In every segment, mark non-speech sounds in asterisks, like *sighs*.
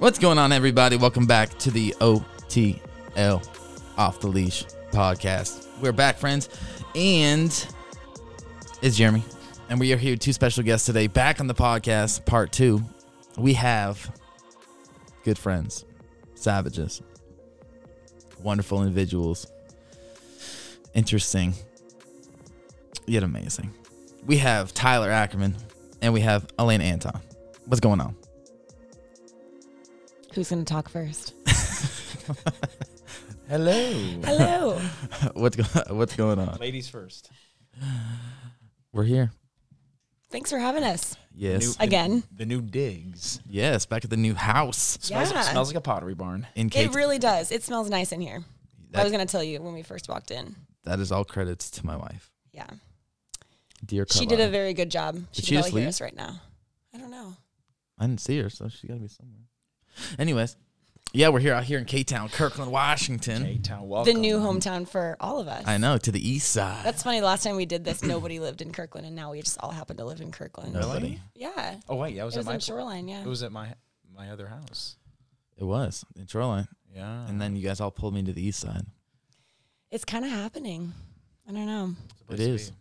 What's going on, everybody? Welcome back to the OTL Off the Leash podcast. We're back, friends, and it's Jeremy, and we are here with two special guests today. Back on the podcast, part two. We have good friends, savages, wonderful individuals, interesting, yet amazing. We have Tyler Ackerman, and we have Alaina Anthon. What's going on? Who's going to talk first? *laughs* Hello. Hello. *laughs* what's go- what's going on? Ladies first. We're here. Thanks for having us Yes. New- again. The new digs. Yes, back at the new house Smells, Yeah. smells like a pottery barn. in Cape. It really does. It smells nice in here. I was going to tell you when we first walked in. that is all credits to my wife, Yeah. dear. She did a very good job. She Did could she just probably hear leave? us right now. I don't know. I didn't see her, so she's got to be somewhere. Anyways, yeah, we're here out here in K Town, Kirkland, Washington. K-Town, welcome. The new hometown for all of us. I know to the east side. That's funny. Last time we did this, nobody lived in Kirkland, and now we just all happen to live in Kirkland. Really? Nobody. Yeah. Oh wait, yeah, it was It at was my in Shoreline, yeah. It was at my my other house. It was in Shoreline, Yeah. and then you guys all pulled me to the east side. It's kind of happening. I don't know. It's a place to is. be.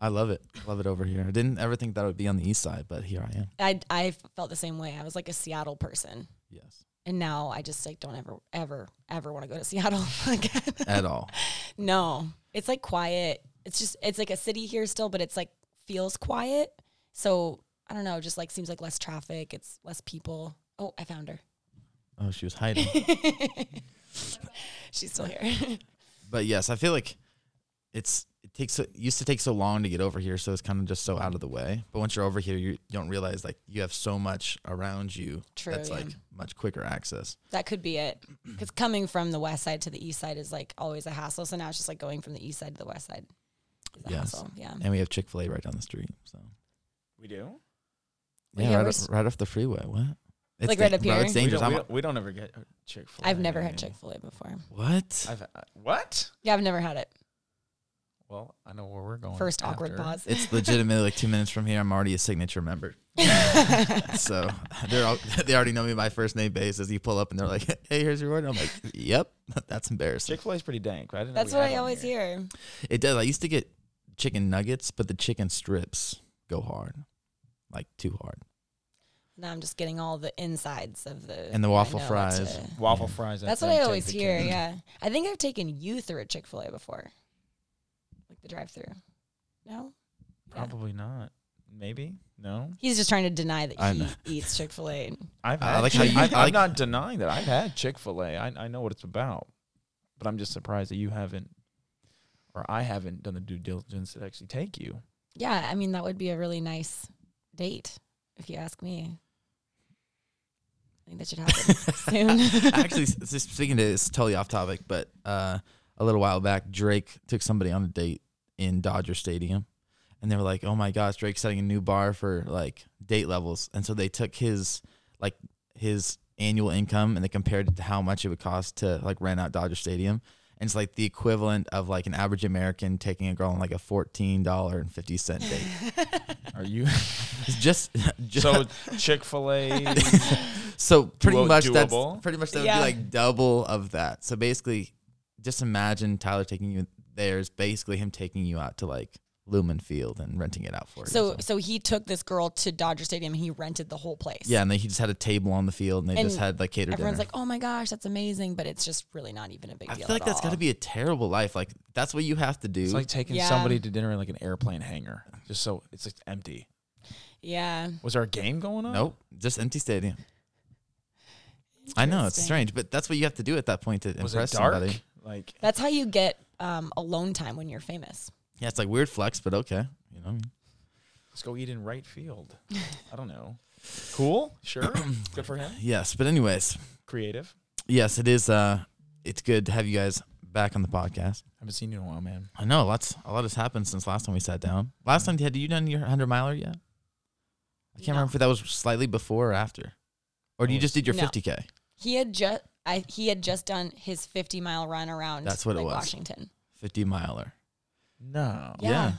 I love it. Love it over here. I didn't ever think that I would be on the east side, but here I am. I, I felt the same way. I was like a Seattle person. Yes, And now I just like don't ever, ever, ever want to go to Seattle *laughs* again. at all. *laughs* No, it's like quiet. It's just it's like a city here still, but it's like feels quiet. So I don't know, just like seems like less traffic. It's less people. Oh, I found her. Oh, she was hiding. *laughs* She's still here. but yes, I feel like it's it takes it used to take so long to get over here, so it's kind of just so out of the way. But once you're over here, you, you don't realize like you have so much around you True, that's yeah. like much quicker access. that could be it. Because coming from the west side to the east side is like always a hassle. So now it's just like going from the east side to the west side is a Yes. hassle. Yeah. And we have Chick Fil A right down the street, so We do. yeah, Yeah, right, up, right off the freeway. What? It's Like right da- up bro, here? it's We dangerous. don't, we, I'm- don't, we don't ever get Chick Fil A. I've never had Chick fil A before. what? I've uh, what? Yeah, I've never had it. Well, I know where we're going. First awkward after. pause. It's legitimately like two minutes from here. I'm already a signature member. *laughs* so they're all, they already know me by first name basis. You pull up and they're like, "Hey, here's your order." I'm like, "Yep, that's embarrassing." Chick Fil A is pretty dank. I That's what I always here. hear. It does. I used to get chicken nuggets, but the chicken strips go hard, like too hard. Now I'm just getting all the insides of the And the waffle fries. to- Waffle Yeah. fries. That's them what I always hear. Yeah, I think I've taken you through a Chick Fil A before, like the drive-through. No, Yeah. Probably not. Maybe no. he's just trying to deny that I he eats *laughs* Chick Fil A. I've I like how you- I, I I'm like- not denying that I've had Chick Fil A. I I know what it's about, but I'm just surprised that you haven't, or I haven't done the due diligence to actually take you. Yeah, I mean that would be a really nice date, if you ask me. I think that should happen *laughs* soon. *laughs* Actually, s- s- speaking to this totally off topic, but uh, a little while back, Drake took somebody on a date in Dodger Stadium, and they were like, "Oh my gosh, Drake's setting a new bar for like date levels," and so they took his like his annual income and they compared it to how much it would cost to like rent out Dodger Stadium. And it's like the equivalent of like an average American taking a girl on like a fourteen dollar and fifty cent date. *laughs* Are you? *laughs* It's just, *laughs* just so Chick Fil A. So pretty Duo- much that's pretty much that would Yeah. be like double of that. So basically, just imagine Tyler taking you there is basically him taking you out to like Lumen Field and renting it out for you. so, so he took this girl to Dodger Stadium. and He rented the whole place. yeah, and then he just had a table on the field and they just had like catered everyone's dinner. like, "Oh my gosh, that's amazing!" But it's just really not even a big I deal. feel like at that's got to all. be a terrible life. Like that's what you have to do. It's like taking Yeah. somebody to dinner in like an airplane hangar, just so it's like empty. Yeah, Was there a game going on? nope, just empty stadium. I know it's Interesting. strange, but that's what you have to do at that point to Was impress it dark? somebody. Like that's how you get um, alone time when you're famous. Yeah, it's like weird flex, but okay. You know, what I mean? let's go eat in right field. *laughs* I don't know. Cool. Sure. *coughs* Good for him. yes. But anyways, Creative. yes, it is. Uh, it's good to have you guys back on the podcast. I haven't seen you in a while, man. I know lots, a lot has happened since last time we sat down. Last time, had you done your hundred miler yet? I can't No. remember if that was slightly before or after, or do you just did your No. fifty k. He had just I he had just done his 50 mile run around. That's what it Lake was. Washington. 50 miler. No. Yeah. Yeah.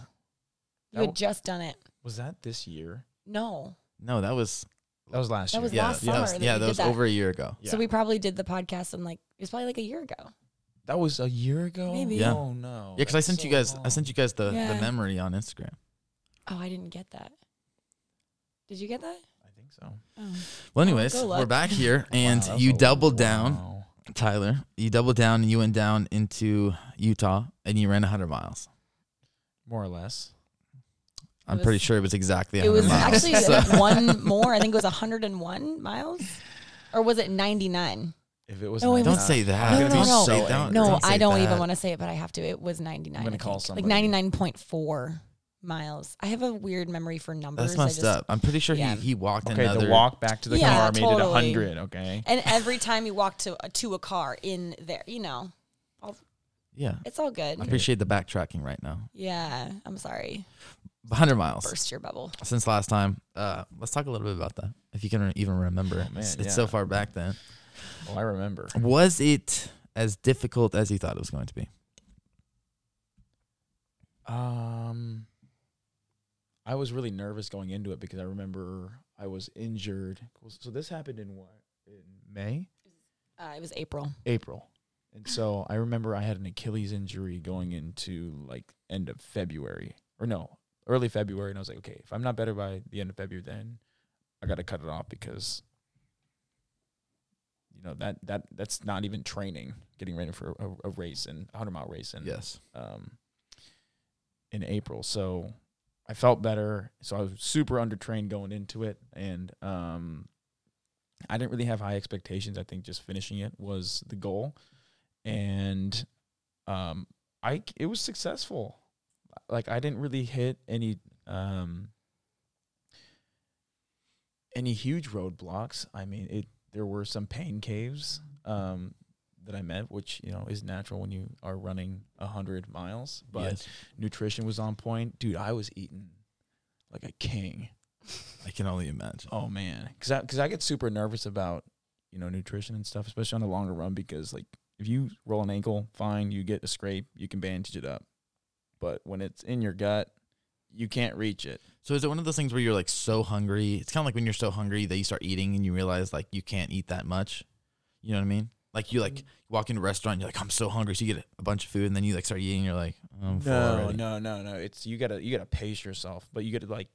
You That had just done it. Was that this year? No, No, that was That was last That year. was yeah, last yeah, that was, summer that yeah, we that was that. over a year ago. Yeah. So we probably did the podcast in like it was probably like a year ago. that was a year ago. Maybe. Yeah. Oh no. Yeah, because I sent so you guys, I sent you guys the, the memory on Instagram. Oh, I didn't get that. Did you get that? I think so. Oh. Well, anyways, go we're back here, *laughs* and Wow, that's you a- doubled down, wow. Tyler. You doubled down, and you went down into Utah, and you ran 100 miles. more or less. I'm was- pretty sure it was exactly. It was miles. actually *laughs* So- *laughs* one more. I think it was 101 miles, or was it 99? If it was, No, it Don't say that. No, Don't no, no. say- So don't- No, don't I don't that. even want to say it, but I have to. It was 99. I'm gonna call think. somebody. Like 99.4 miles. I have a weird memory for numbers. That's I messed just- up. I'm pretty sure yeah. he, he walked Okay, another. the walk back to the Yeah, car made it totally. hundred. Okay. And *laughs* every time he walked to to a car in there, you know, Yeah, it's all good. I appreciate the backtracking right now. Yeah, I'm sorry. 100 miles Burst your bubble. since last time. Uh, let's talk a little bit about that, if you can re- even remember. Oh, man, it's, it's so far back then. Well, I remember. Was it as difficult as you thought it was going to be? Um, I was really nervous going into it because I remember I was injured. So this happened in what? In May, Uh, it was April. April, and so I remember I had an Achilles injury going into like end of February or no, early February, and I was like, okay, if I'm not better by the end of February, then I got to cut it off because you know that that that's not even training, getting ready for a, a race and a hundred mile race and Yes. um, in April. So I felt better. So I was super undertrained going into it, and um, I didn't really have high expectations. I think just finishing it was the goal, and um, I it was successful. Like I didn't really hit any um, any huge roadblocks. I mean, it there were some pain caves um, that I met, which you know is natural when you are running a hundred miles. But yes. nutrition was on point, dude. I was eating like a king. I can only imagine. Oh man, because I, cause I get super nervous about you know nutrition and stuff, especially on the longer run. Because like if you roll an ankle, fine, you get a scrape, you can bandage it up. But when it's in your gut, you can't reach it. So is it one of those things where you're like so hungry? It's kind of like when you're so hungry that you start eating and you realize like you can't eat that much. You know what I mean? Like you like mm. walk into a restaurant, you're like, I'm so hungry, so you get a bunch of food, and then you like start eating, you're like, oh, I'm full No, already. no, no, no. It's you gotta you gotta pace yourself, but you gotta like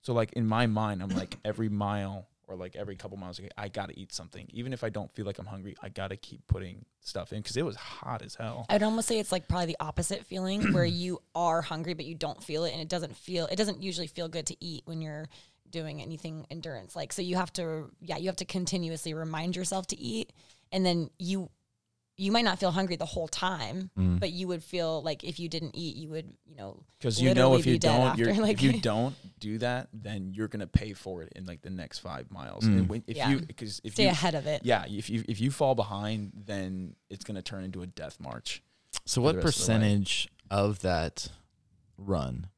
so like in my mind, I'm like *coughs* every mile or like every couple miles, okay, I gotta eat something, even if I don't feel like I'm hungry. I gotta keep putting stuff in because it was hot as hell. I'd almost say it's like probably the opposite feeling *coughs* where you are hungry but you don't feel it and it doesn't feel it doesn't usually feel good to eat when you're doing anything endurance like so you have to yeah you have to continuously remind yourself to eat and then you you might not feel hungry the whole time Mm. but you would feel like if you didn't eat you would you know Because you know if you don't, after, *laughs* you're, like- if you don't do that, then you're gonna pay for it in like the next five miles. Mm. And when, if Yeah. you because if stay you ahead of it yeah if you if you fall behind, then it's gonna turn into a death march. So what the rest of percentage of that run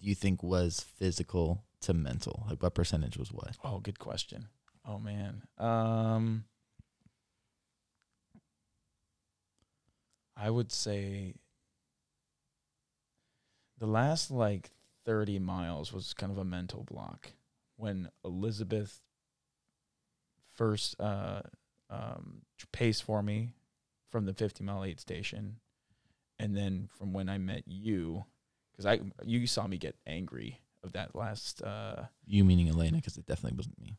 do you think was physical to mental? Like what percentage was what? Oh, good question. Oh man. Um I would say the last like 30 miles was kind of a mental block when Elizabeth first uh um paced for me from the 50 mile aid station and then from when I met you cuz I you saw me get angry of that last uh You meaning Alaina, because it definitely wasn't me.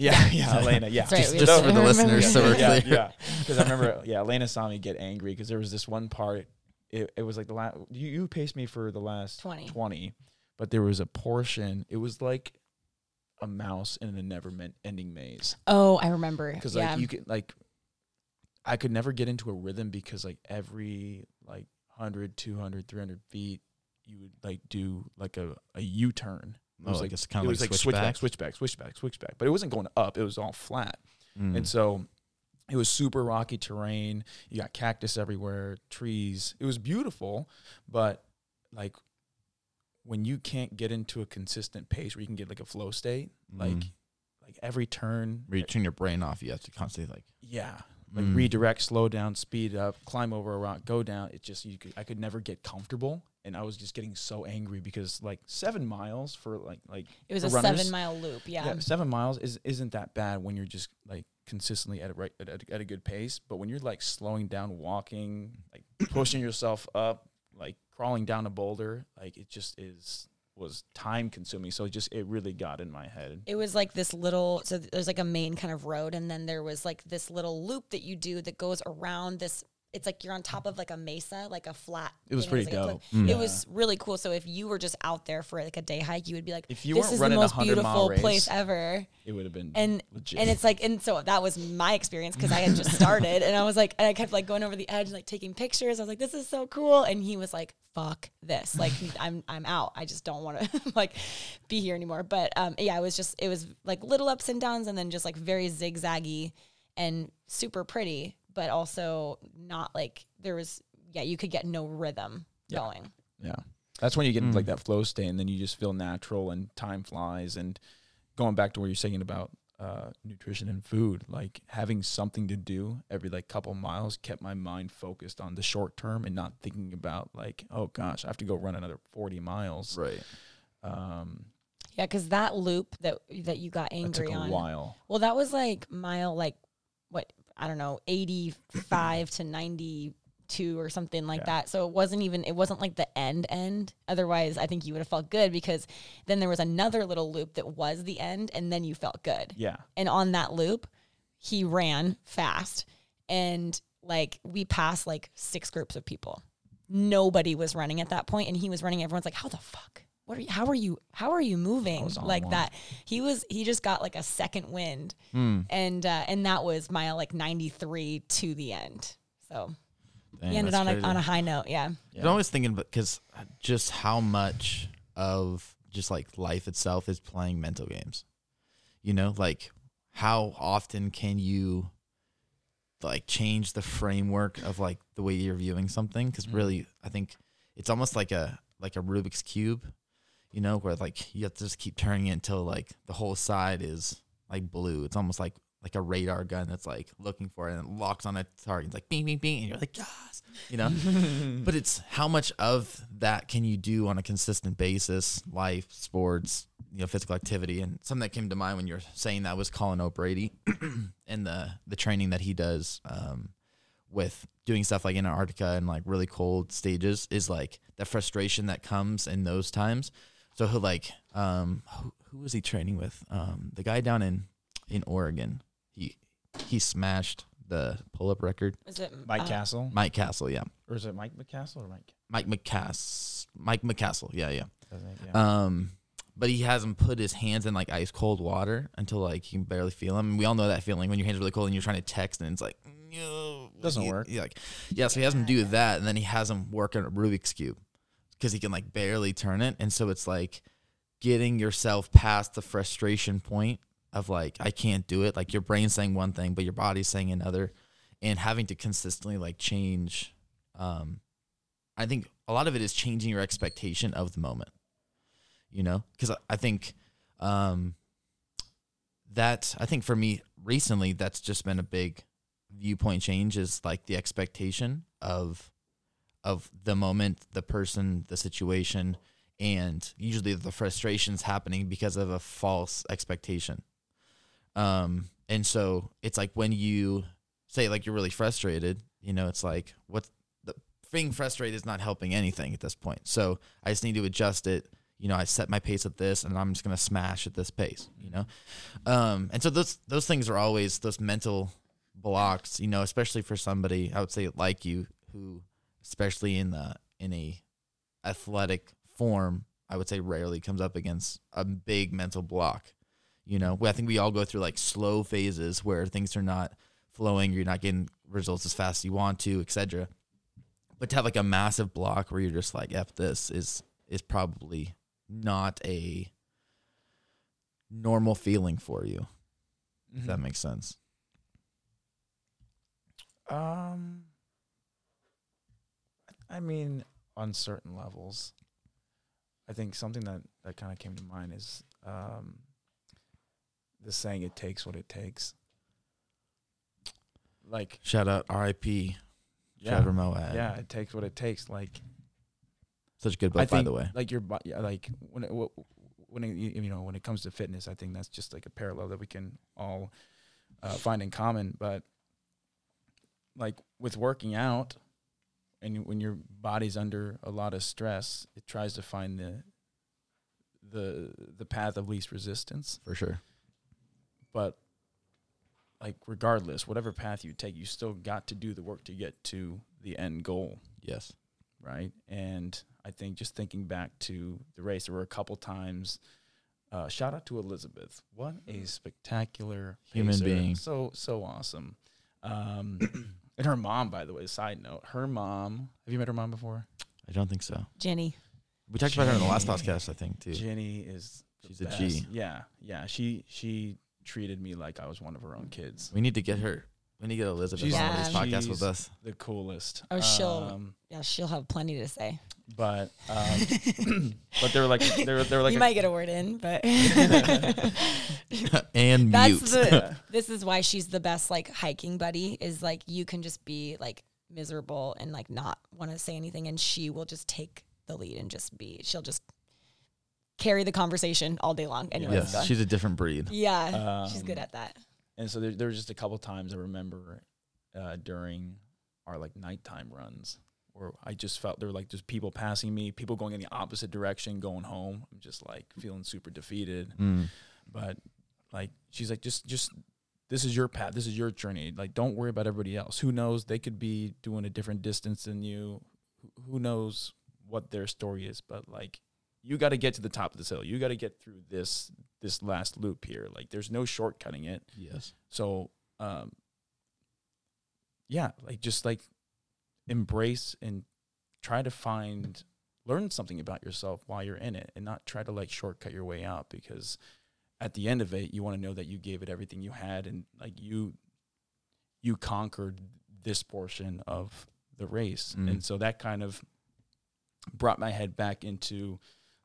Yeah, yeah, *laughs* Alaina, yeah. Right, Just, we just for the remember. listeners, so we're yeah, clear. yeah. *laughs* Because I remember, yeah, Alaina saw me get angry because there was this one part. It, it was like the last. You, you paced me for the last 20. twenty, but there was a portion. It was like a mouse in a never meant ending maze. oh I remember Because yeah like you could like, I could never get into a rhythm because like every like 100, 200, 300 feet, you would like do like a a U turn. It Oh, was like like it's kind it of was like, like switchback. switchback, switchback, switchback. But it wasn't going up. It was all flat. Mm. And so it was super rocky terrain. You got cactus everywhere, trees. It was beautiful, but like when you can't get into a consistent pace where you can get like a flow state, like Mm. like every turn, Where you turn your brain off, you have to constantly like yeah, like Mm. redirect, slow down, speed up, climb over a rock, go down. It just you could I could never get comfortable, and I was just getting so angry because like seven miles for like like It was a runners- seven mile loop. Yeah. yeah, seven miles is isn't that bad when you're just like consistently at a right at a, at a good pace. But when you're like slowing down, walking, like pushing yourself up, like crawling down a boulder, like it just is was time consuming. So just it really got in my head. It was like this little, so there's like a main kind of road, and then there was like this little loop that you do that goes around this. It's like you're on top of like a mesa, like a flat. It was thing, pretty like dope. cliff. Yeah. It was really cool. So if you were just out there for like a day hike, you would be like, If you "This weren't is the running a most 100 mile beautiful place ever." It would have been and legit. and it's like and so that was my experience because I had just started and I was like and I kept like going over the edge like taking pictures I was like this is so cool and he was like fuck this like I'm I'm out I just don't want to *laughs* like be here anymore but um yeah it was just it was like little ups and downs and then just like very zigzaggy and super pretty but also not like there was yeah you could get no rhythm Yeah. going Yeah. That's when you get into Mm. like that flow state and then you just feel natural and time flies and going back to what you're saying about uh, nutrition and food, like having something to do every like couple miles kept my mind focused on the short term and not thinking about like, oh gosh, I have to go run another 40 miles. Right. Um, yeah because that loop that that you got angry took a on while. Well, that was like mile like what I don't know, eighty five to ninety two or something like Yeah. that. So it wasn't even it wasn't like the end end. Otherwise, I think you would have felt good because then there was another little loop that was the end, and then you felt good. Yeah. And on that loop, he ran fast, and like we passed like six groups of people. Nobody was running at that point, and he was running. Everyone's like, "How the fuck? What are you? How are you? How are you moving like one. that?" He was. He just got like a second wind Hmm. and uh, and that was mile like 93 to the end. So Dang, he ended on a, on a high note. Yeah. Yeah. I'm always thinking because just how much of just like life itself is playing mental games. You know, like how often can you like change the framework of like the way you're viewing something? Because Mhm. really, I think it's almost like a like a Rubik's cube. You know, where like you have to just keep turning it until like the whole side is like blue. It's almost like like a radar gun that's like looking for it and it locks on a target. It's like bing, bing, bing, and you're like, yes, you know. *laughs* but it's how much of that can you do on a consistent basis? Life, sports, you know, physical activity, and something that came to mind when you're saying that was Colin O'Brady *clears throat* and the the training that he does um, with doing stuff like in Antarctica and like really cold stages is like the frustration that comes in those times. So he'll like um, who, who was he training with? Um, the guy down in in Oregon. He he smashed the pull up record. Is it Mike uh, Castle? Mike Castle, yeah. Or is it Mike McCastle or Mike? Mike McCass, Mike McCastle, yeah, yeah. Doesn't it? Yeah. Um, but he has him put his hands in like ice cold water until like you can barely feel them. And we all know that feeling when your hands are really cold and you're trying to text and it's like no, Doesn't he- work. he, like, yeah, so he has him do that, and then he has him work on a Rubik's cube because he can like barely turn it, and so it's like getting yourself past the frustration point of like I can't do it. Like your brain's saying one thing, but your body's saying another, and having to consistently like change. Um, I think a lot of it is changing your expectation of the moment. You know, because I think um, that I think for me recently that's just been a big viewpoint change is like the expectation of of the moment, the person, the situation, and usually the frustrations happening because of a false expectation. Um, and so it's like when you say like you're really frustrated, you know, it's like what's the being frustrated is not helping anything at this point. So I just need to adjust it. You know, I set my pace at this, and I'm just gonna smash at this pace. You know, um, and so those those things are always those mental blocks. You know, especially for somebody I would say like you who, especially in the in a athletic form, I would say rarely comes up against a big mental block. You know, I think we all go through like slow phases where things are not flowing, you're not getting results as fast as you want to, etc. But to have like a massive block where you're just like, "F this," is is probably not a normal feeling for you. If that makes sense. Um, I mean, on certain levels, I think something that that kind of came to mind is um, the saying "it takes what it takes." like Shout out R.I.P. yeah, Trevor Moawad. yeah, it takes what it takes. Like Such a good I book, by think, the way. like your body, like when it, wh- when it, you you know when it comes to fitness, I think that's just like a parallel that we can all uh, find in common. But like with working out, and when your body's under a lot of stress, it tries to find the the the path of least resistance. For sure. But like regardless, whatever path you take, you still got to do the work to get to the end goal Yes. right? And I think just thinking back to the race, there were a couple times. Uh, shout out to Elizabeth. What a spectacular Human pacer. being. So so awesome. Um, *clears throat* and her mom, by the way. Side note: her mom. Have you met her mom before? I don't think so. Jenny. We talked about her in the last podcast, I think, too. Jenny is. the She's a best. G. Yeah, yeah. She she treated me like I was one of her own kids. We need to get her. We need to get Elizabeth She's- on this Yeah. podcast with us. The coolest. Oh, she'll- Um, Yeah, she'll have plenty to say. but um, *laughs* but they were like they were, they were like you a- might get a word in, but *laughs* and that's mute. the. *laughs* this is why she's the best like hiking buddy. Is like you can just be like miserable and like not want to say anything, and she will just take the lead and just be. She'll just carry the conversation all day long. Anyways, yes, she's a different breed. yeah, she's good Um, at that. And so there, there was just a couple times I remember uh, during our like nighttime runs where I just felt there were like just people passing me, people going in the opposite direction, going home. I'm just like feeling super defeated. Mm. But like she's like, just just this is your path, this is your journey. Like don't worry about everybody else. Who knows? They could be doing a different distance than you. Who- Who knows what their story is? But like you got to get to the top of this hill. You got to get through this this last loop here. Like there's no shortcutting it. Yes. So, um, yeah, like just like embrace and try to find, learn something about yourself while you're in it and not try to like shortcut your way out because at the end of it, you want to know that you gave it everything you had and like you, you conquered this portion of the race. Mm. And so that kind of brought my head back into,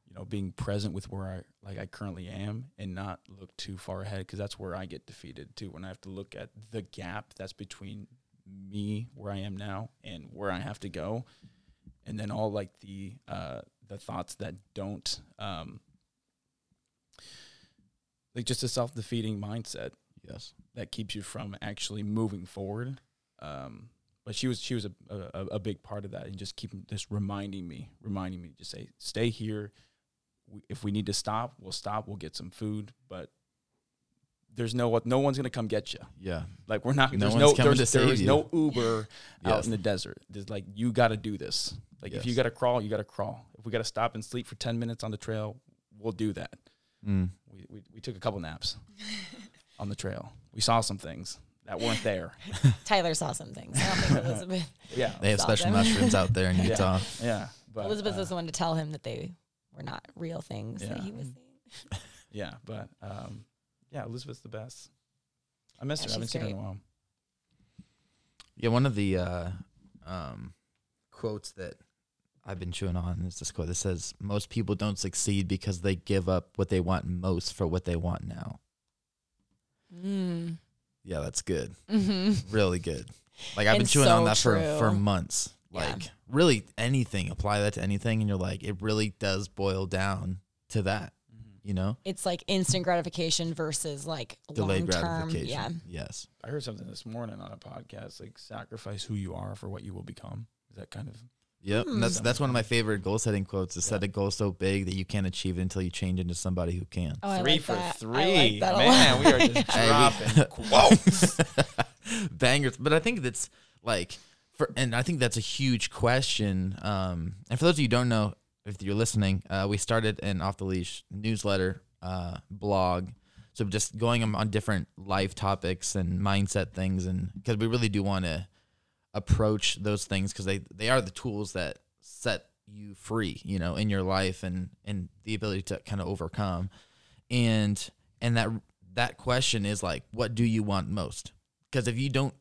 you know, being present with where I like I currently am and not look too far ahead because that's where I get defeated too when I have to look at the gap that's between me where I am now and where I have to go and then all like the uh the thoughts that don't um like just a self-defeating mindset Yes. that keeps you from actually moving forward. Um, but she was she was a, a a big part of that, and just keeping just reminding me, reminding me, just say, stay here. We, if we need to stop, we'll stop. We'll get some food, but there's no what no one's gonna come get you. Yeah. Like we're not. No there's one's no coming there's, to save is you. no Uber out Yes. in the desert. There's like you got to do this. Like if you got to crawl, you got to crawl. If we got to stop and sleep for ten minutes on the trail, we'll do that. Mm. We we, we took a couple naps *laughs* on the trail. We saw some things that weren't there. *laughs* Tyler saw some things. I don't think Elizabeth. *laughs* Yeah, They have special them. mushrooms out there in Yeah. Utah. yeah. But Elizabeth uh, was the one to tell him that they were not real things that Yeah. he was saying. *laughs* yeah, but um, yeah, Elizabeth's the best. I miss Yeah, her. I haven't she's seen her in a while. Yeah, one of the uh, um, quotes that I've been chewing on is this quote that says, "Most people don't succeed because they give up what they want most for what they want now." Mm. Yeah, that's good. hmm Really good. Like I've been chewing so on that for for true. Months. Yeah. Like really anything, apply that to anything, and you're like, it really does boil down to that. You know, It's like instant gratification versus like delayed long term. gratification. Yeah. Yes. I heard something this morning on a podcast like sacrifice who you are for what you will become. Is that kind of Yep. And that's Hmm. that's one of my favorite goal setting quotes. Is set a goal so big that you can't achieve it until you change into somebody who can. Oh, I three like for that. three? I like that a Man, lot. we are just *laughs* dropping *laughs* quotes. *laughs* bangers. But I think that's like for, and I think that's a huge question. Um, and for those of you who don't know, if you're listening, uh, we started an off the leash newsletter, uh, blog. So just going on- different life topics and mindset things, and because we really do want to approach those things because they they are the tools that set you free, you know, in your life and and the ability to kind of overcome. And and that that question is like, what do you want most? Because if you don't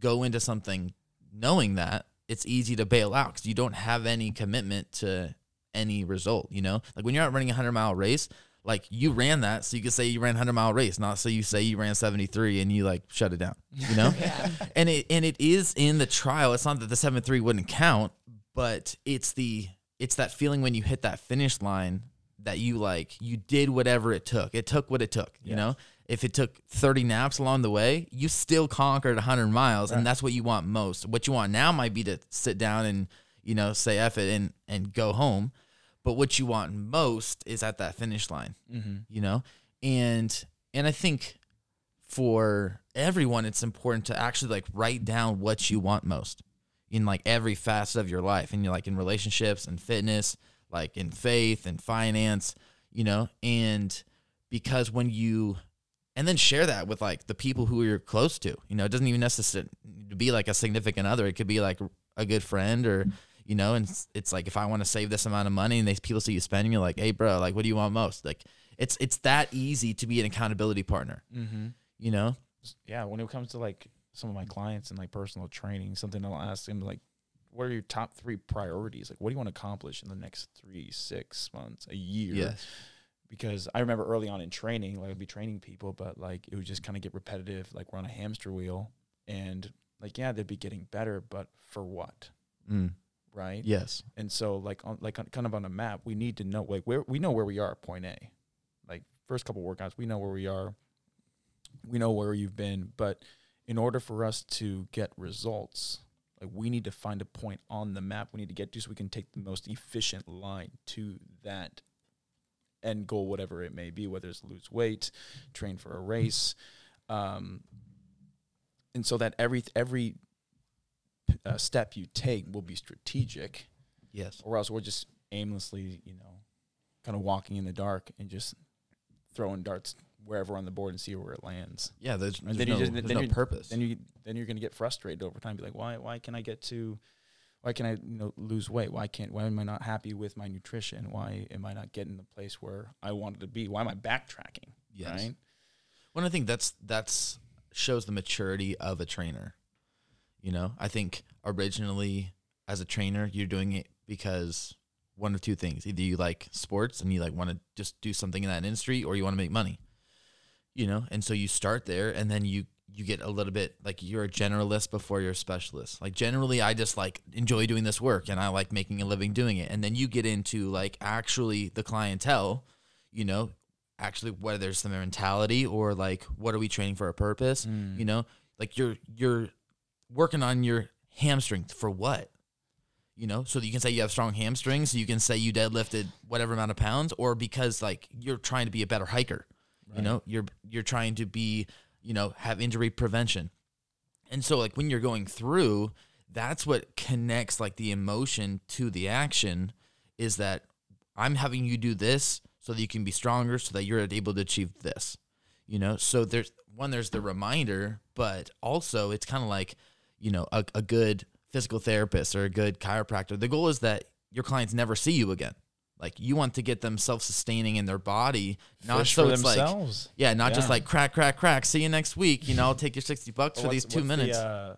go into something knowing that, it's easy to bail out because you don't have any commitment to any result. You know, like when you're out running a hundred mile race, like you ran that so you could say you ran 100 mile race not so you say you ran 73 and you like shut it down you know *laughs* Yeah. and it and it is in the trial it's not that the 73 wouldn't count but it's the it's that feeling when you hit that finish line that you like you did whatever it took it took what it took you Yes. know if it took 30 naps along the way you still conquered 100 miles Right. and that's what you want most. What you want now might be to sit down and you know say F it and and go home. But what you want most is at that finish line Mm-hmm. you know? And and i think for everyone it's important to actually like write down what you want most in like every facet of your life. And you're like in relationships and fitness like in faith and finance you know? And because when you and then share that with like the people who you're close to you know it doesn't even necessarily to be like a significant other it could be like a good friend or you know and it's, it's like if i want to save this amount of money and they people see you spending you're like hey bro like what do you want most like it's it's that easy to be an accountability partner Mm-hmm. you know yeah, when it comes to like some of my clients and like personal training, something I'll ask them like, what are your top three priorities? Like, what do you want to accomplish in the next three, six months, a year? yes Because I remember early on in training, like I'd be training people, but like it would just kind of get repetitive. Like we're on a hamster wheel, and like yeah, they'd be getting better, but for what? mm. Right? yes And so like on like on, kind of on a map, we need to know like where we know where we are at point A. Like first couple workouts, we know where we are. We know where you've been, but in order for us to get results, like we need to find a point on the map we need to get to so we can take the most efficient line to that end goal, whatever it may be, whether it's lose weight, train for a race. Um, and so that every every uh, step you take will be strategic yes or else we're just aimlessly, you know, kind of walking in the dark and just throwing darts wherever on the board and see where it lands. yeah there's, there's then you no, just- there's then no purpose Then you then you're gonna get frustrated over time. Be like, why why can I get to why can I you know lose weight? Why can't why am I not happy with my nutrition? Why am I not getting the place where I wanted to be? Why am I backtracking? yes Right? Well, I think that's that's shows the maturity of a trainer. You know, I think originally as a trainer, you're doing it because one of two things: either you like sports and you like want to just do something in that industry, or you want to make money. You know, and so you start there, and then you you get a little bit like you're a generalist before you're a specialist. Like generally, I just like enjoy doing this work, and I like making a living doing it. And then you get into like actually the clientele. You know, actually whether it's the mentality or like what are we training for a purpose Mm. you know like you're you're working on your hamstring for what you know so that you can say you have strong hamstrings so you can say you deadlifted whatever amount of pounds or because like you're trying to be a better hiker you know you're you're trying to be you know have injury prevention. And so like when you're going through that's what connects like the emotion to the action is that i'm having you do this so that you can be stronger so that you're able to achieve this you know? So there's one there's the reminder but also it's kind of like you know a, a good physical therapist or a good chiropractor. The goal is that your clients never see you again like you want to get them self-sustaining in their body not Fish so it's like yeah, not just like crack, crack, crack. See you next week. You know, I'll take your sixty bucks for these two what's the, minutes. uh,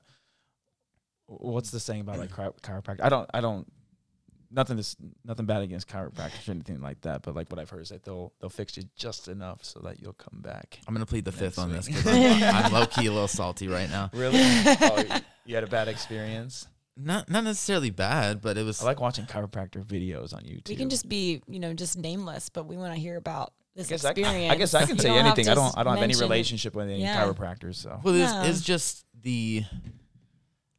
what's the saying about like chiro- chiropractic? I don't, I don't, nothing is nothing bad against chiropractors or anything like that. But like what I've heard is that they'll they'll fix you just enough so that you'll come back. I'm gonna plead the fifth on this because I'm, I'm *laughs* low key a little salty right now. Really? *laughs* oh, you had a bad experience. Not not necessarily bad, but it was I like watching chiropractor videos on YouTube. We can just be, you know, just nameless, but we want to hear about this I guess experience. I guess I can *laughs* You say anything. I don't. I don't have any relationship with any Yeah. chiropractors. So well, it's, Yeah. it's just the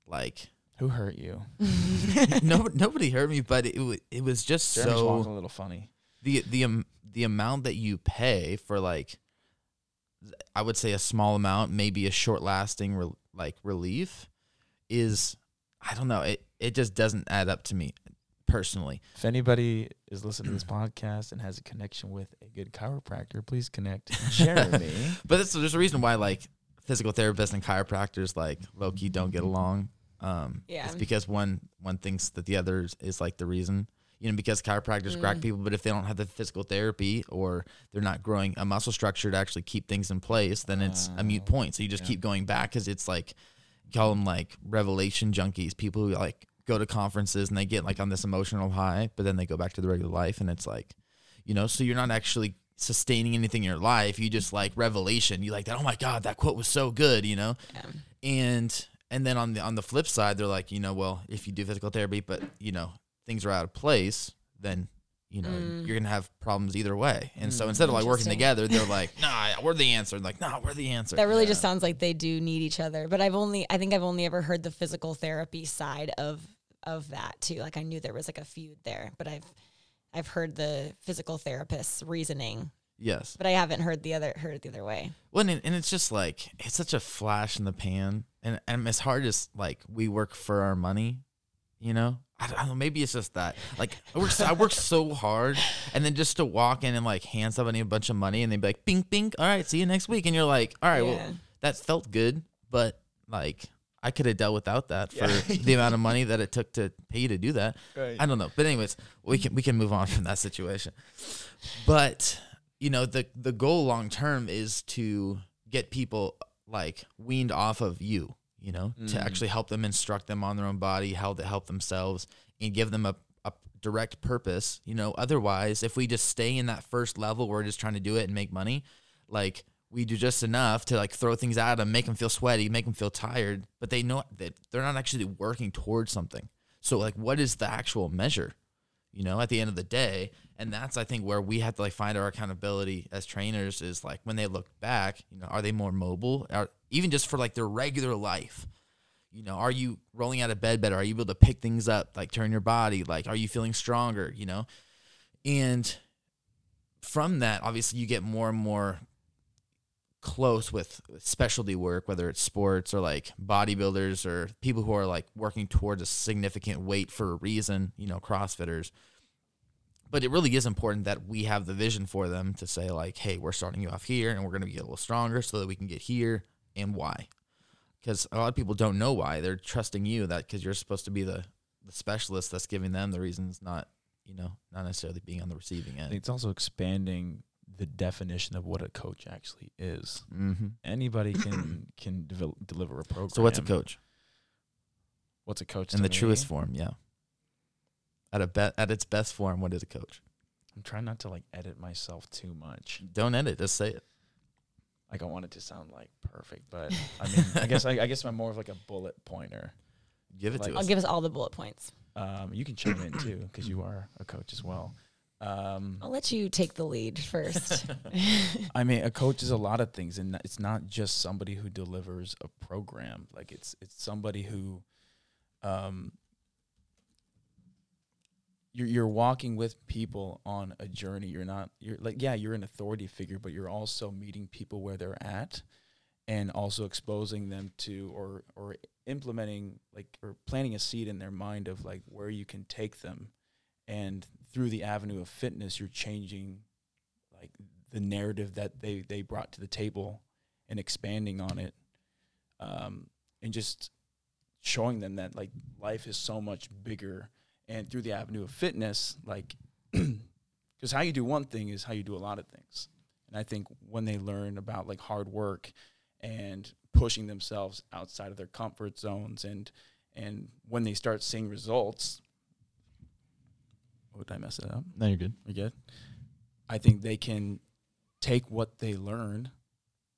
like who hurt you? *laughs* *laughs* no nobody hurt me, but it it was just Jeremy's so a little funny. the the um, the amount that you pay for like I would say a small amount, maybe a short lasting re- like relief is I don't know, it it just doesn't add up to me personally. If anybody is listening to this podcast and has a connection with a good chiropractor, please connect Jeremy. *laughs* But that's, there's a reason why like physical therapists and chiropractors like low key don't get along. Um, Yeah. it's because one one thinks that the other is- is like the reason. You know, because chiropractors crack Mm. people, but if they don't have the physical therapy or they're not growing a muscle structure to actually keep things in place, then it's a mute Oh, point. So you just yeah. keep going back because it's like call them like revelation junkies, people who like go to conferences and they get like on this emotional high, but then they go back to the regular life and it's like, you know, so you're not actually sustaining anything in your life. You just like revelation. You like that. Oh my god, that quote was so good. You know, Yeah. and and then on the on the flip side, they're like, you know, well, if you do physical therapy, but you know things are out of place, then you know Mm. you're gonna have problems either way. And so Mm. instead of like working together, they're like, *laughs* nah, we're the answer. Like, nah, we're the answer. That really Yeah. just sounds like they do need each other. But I've only, I think I've only ever heard the physical therapy side of of that too. Like I knew there was like a feud there, but I've I've heard the physical therapist's reasoning, yes. but I haven't heard the other heard it the other way. Well, and, and it's just like it's such a flash in the pan, and and as hard as like we work for our money, you know. I don't know. Maybe it's just that. Like I work, so, I work so hard, and then just to walk in and like hand somebody a bunch of money, and they'd be like, "Bing, bing. All right, see you next week." And you're like, "All right, Yeah. well, that felt good, but like I could have dealt without that for Yeah. the amount of money that it took to pay you to do that." Right. I don't know. But anyways, we can we can move on from that situation. But you know, the the goal long term is to get people like weaned off of you, you know, to Mm. actually help them instruct them on their own body, how to help themselves and give them a, a direct purpose. You know, otherwise if we just stay in that first level, we're just trying to do it and make money, like we do just enough to like throw things at them, make them feel sweaty, make them feel tired, but they know that they're not actually working towards something. So like what is the actual measure? You know, at the end of the day, and that's I think where we have to like find our accountability as trainers is like when they look back, you know, are they more mobile? Are even just for like their regular life? You know, are you rolling out of bed better? Are you able to pick things up, like turn your body? Like, are you feeling stronger? You know, and from that, obviously, you get more and more close with specialty work, whether it's sports or like bodybuilders or people who are like working towards a significant weight for a reason, you know, CrossFitters. But it really is important that we have the vision for them to say, like, hey, we're starting you off here and we're going to get a little stronger so that we can get here and why. Because a lot of people don't know why. They're trusting you that because you're supposed to be the, the specialist that's giving them the reasons, not, you know, not necessarily being on the receiving end. it's also expanding the definition of what a coach actually is. Mm-hmm. Anybody *clears throat* can can devel- deliver a program. So, what's a coach? What's a coach In the me? truest form, yeah. At a be- at its best form, what is a coach? I'm trying not to like edit myself too much. Don't edit, just say it. Like I want it to sound like perfect, but I mean, I guess I, I guess I'm more of like a bullet pointer. Give it Like- to I'll us. give us all the bullet points. Um, you can chime in too because you are a coach as well. Um, I'll let you take the lead first. *laughs* I mean, a coach is a lot of things, and it's not just somebody who delivers a program. Like it's it's somebody who, um, you're you're walking with people on a journey. You're not you're like yeah, you're an authority figure, but you're also meeting people where they're at, and also exposing them to or or implementing like or planting a seed in their mind of like where you can take them, and through the avenue of fitness, you're changing like the narrative that they they brought to the table and expanding on it um and just showing them that like life is so much bigger and through the avenue of fitness like *clears throat* because how you do one thing is how you do a lot of things and i think when they learn about like hard work and pushing themselves outside of their comfort zones and and when they start seeing results oh did i mess it up No, you're good. we good? I think they can take what they learn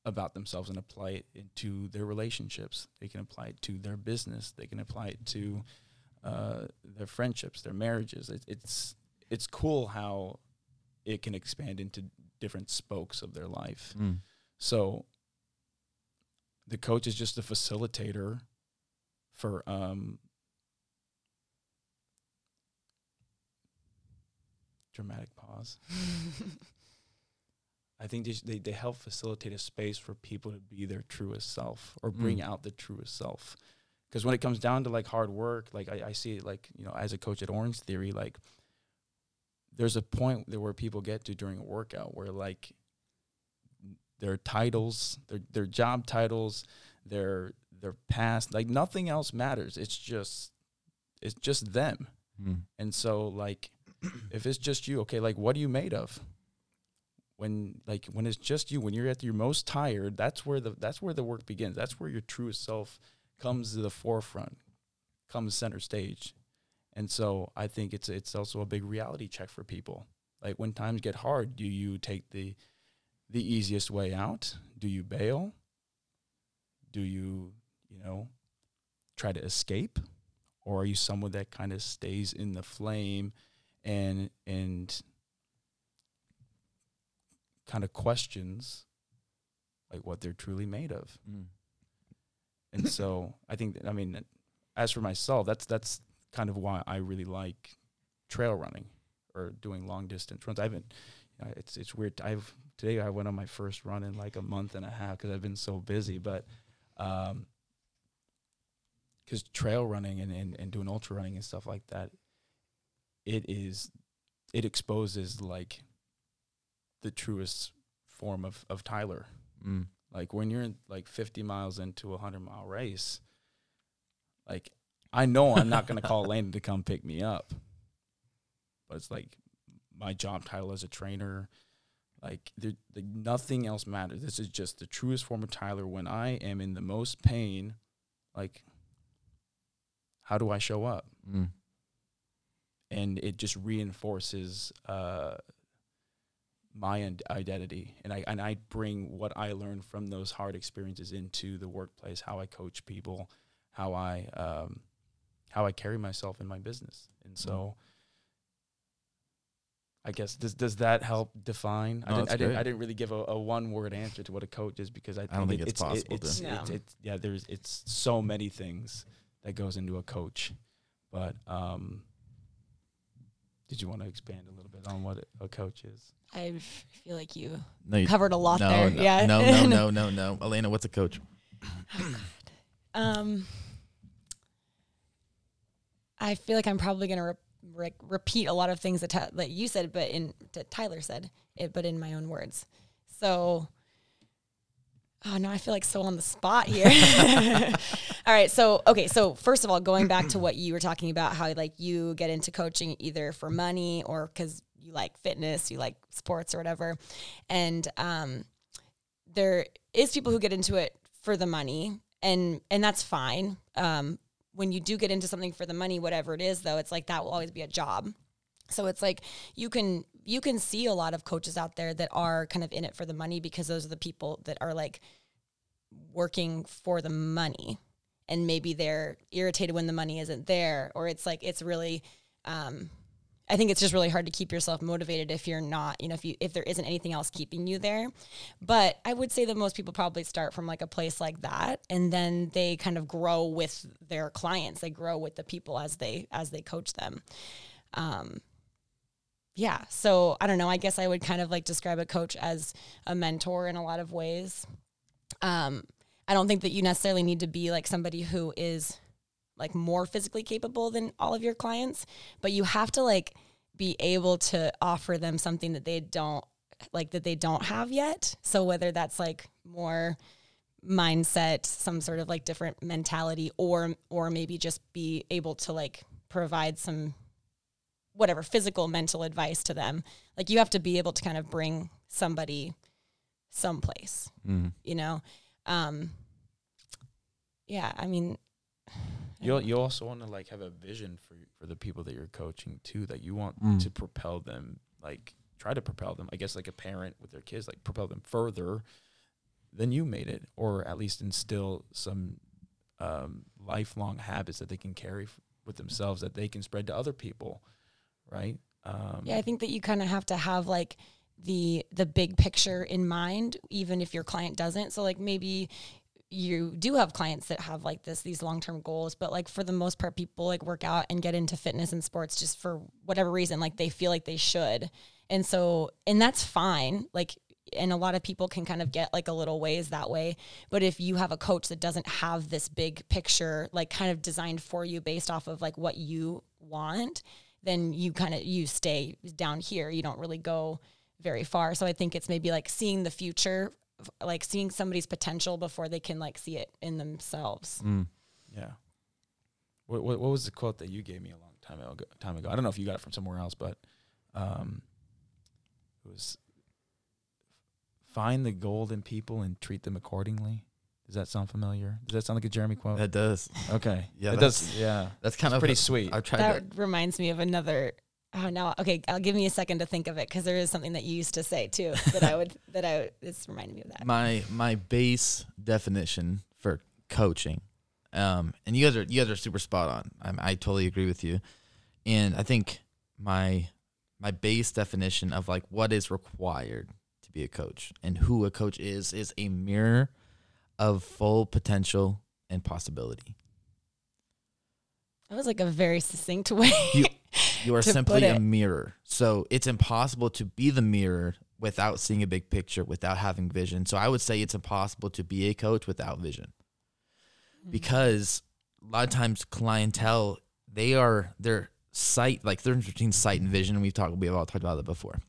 about themselves and apply it into their relationships. They can apply it to their business. They can apply it to uh, their friendships, their marriages. It, it's it's cool how it can expand into different spokes of their life. Mm. So the coach is just a facilitator for um dramatic pause. *laughs* I think they, sh- they they help facilitate a space for people to be their truest self or bring Mm. out the truest self. Because when it comes down to like hard work, like I, I see it like you know as a coach at Orange Theory, like there's a point there where people get to during a workout where like their titles, their their job titles, their their past, like nothing else matters. It's just it's just them. Mm. And so like *clears throat* if it's just you, okay, like what are you made of? When like when it's just you, when you're at your most tired, that's where the that's where the work begins. That's where your truest self comes to the forefront, comes center stage. And so I think it's it's also a big reality check for people. Like when times get hard, do you take the the easiest way out? Do you bail? Do you, you know, try to escape? Or are you someone that kind of stays in the flame and and kind of questions like what they're truly made of? Mm. And so I think that, I mean, as for myself, that's that's kind of why I really like trail running or doing long distance runs. I haven't. You know, it's it's weird. I've today I went on my first run in like a month and a half because I've been so busy. But um, because trail running and, and and doing ultra running and stuff like that, it is it exposes like the truest form of of Tyler. Mm. Like when you're in, like 50 miles into a 100 mile race, like I know I'm not going to call *laughs* Landon to come pick me up. But it's like my job title as a trainer, like there, the, nothing else matters. This is just the truest form of Tyler when I am in the most pain. Like, how do I show up? Mm. And it just reinforces uh, my identity, and I and I bring what I learned from those hard experiences into the workplace. How I coach people, how I um, how I carry myself in my business, and so. I guess does does that help define? I didn't I didn't. I didn't really give a, a one word answer to what a coach is because I, don't think it- it's it- possible it's, to. it's, No. it's yeah there's it's so many things that goes into a coach, but um, did you want to expand a little bit on what a coach is? I f- feel like you No, you, covered a lot no, there. no, yeah. no, no, no, *laughs* no, no. Alaina, what's a coach? Oh, Um, I feel like I'm probably gonna re- re- repeat a lot of things that, Ty- that you said, but in that Tyler said it, but in my own words. So, oh no, I feel like so on the spot here. *laughs* *laughs* all right, so okay, so first of all, going back to what you were talking about, how like you get into coaching either for money or because you like fitness, you like sports or whatever, and um, there is people who get into it for the money and and that's fine. Um when you do get into something for the money whatever it is though it's like that will always be a job. So it's like you can you can see a lot of coaches out there that are kind of in it for the money because those are the people that are like working for the money and maybe they're irritated when the money isn't there or it's like it's really um I think it's just really hard to keep yourself motivated if you're not, you know, if you if there isn't anything else keeping you there. But I would say that most people probably start from like a place like that and then they kind of grow with their clients. They grow with the people as they as they coach them. Um yeah, so I don't know, I guess I would kind of like describe a coach as a mentor in a lot of ways. Um I don't think that you necessarily need to be like somebody who is like more physically capable than all of your clients, but you have to like be able to offer them something that they don't like that they don't have yet. So whether that's like more mindset, some sort of like different mentality or or maybe just be able to like provide some whatever physical mental advice to them. Like you have to be able to kind of bring somebody someplace, Mm. you know. Um yeah, I mean *sighs* You you also want to like have a vision for for the people that you're coaching too. That you want Mm. to propel them, like try to propel them. I guess like a parent with their kids, like propel them further than you made it, or at least instill some um, lifelong habits that they can carry f- with themselves that they can spread to other people, right? Um, Yeah, I think that you kind of have to have like the the big picture in mind, even if your client doesn't. So like maybe you do have clients that have like this these long term goals, but like for the most part, people like work out and get into fitness and sports just for whatever reason, like they feel like they should, and so and that's fine. Like and a lot of people can kind of get like a little ways that way. But if you have a coach that doesn't have this big picture, like kind of designed for you based off of like what you want, then you kind of you stay down here. You don't really go very far. So I think it's maybe like seeing the future, like seeing somebody's potential before they can like see it in themselves. Mm. Yeah. What, what what was the quote that you gave me a long time ago? Time ago. I don't know if you got it from somewhere else, but um, it was find the gold in people and treat them accordingly. Does that sound familiar? Does that sound like a Jeremy quote? That does. okay. Yeah, it does. Yeah. That's kind It's of pretty sweet. I've tried That to. reminds me of another. Oh no. Okay, I'll give me a second to think of it because there is something that you used to say too that I would that I it's reminding me of that. my my base definition for coaching um and you guys are you guys are super spot on I'm, i totally agree with you and i think my my base definition of like what is required to be a coach and who a coach is is a mirror of full potential and possibility That was like a very succinct way. You- you are *laughs* simply a mirror. So it's impossible to be the mirror without seeing a big picture without having vision. So i would say it's impossible to be a coach without vision. Mm-hmm. Because a lot of times clientele they are their sight like they're between sight and vision and we've talked we've all talked about that before.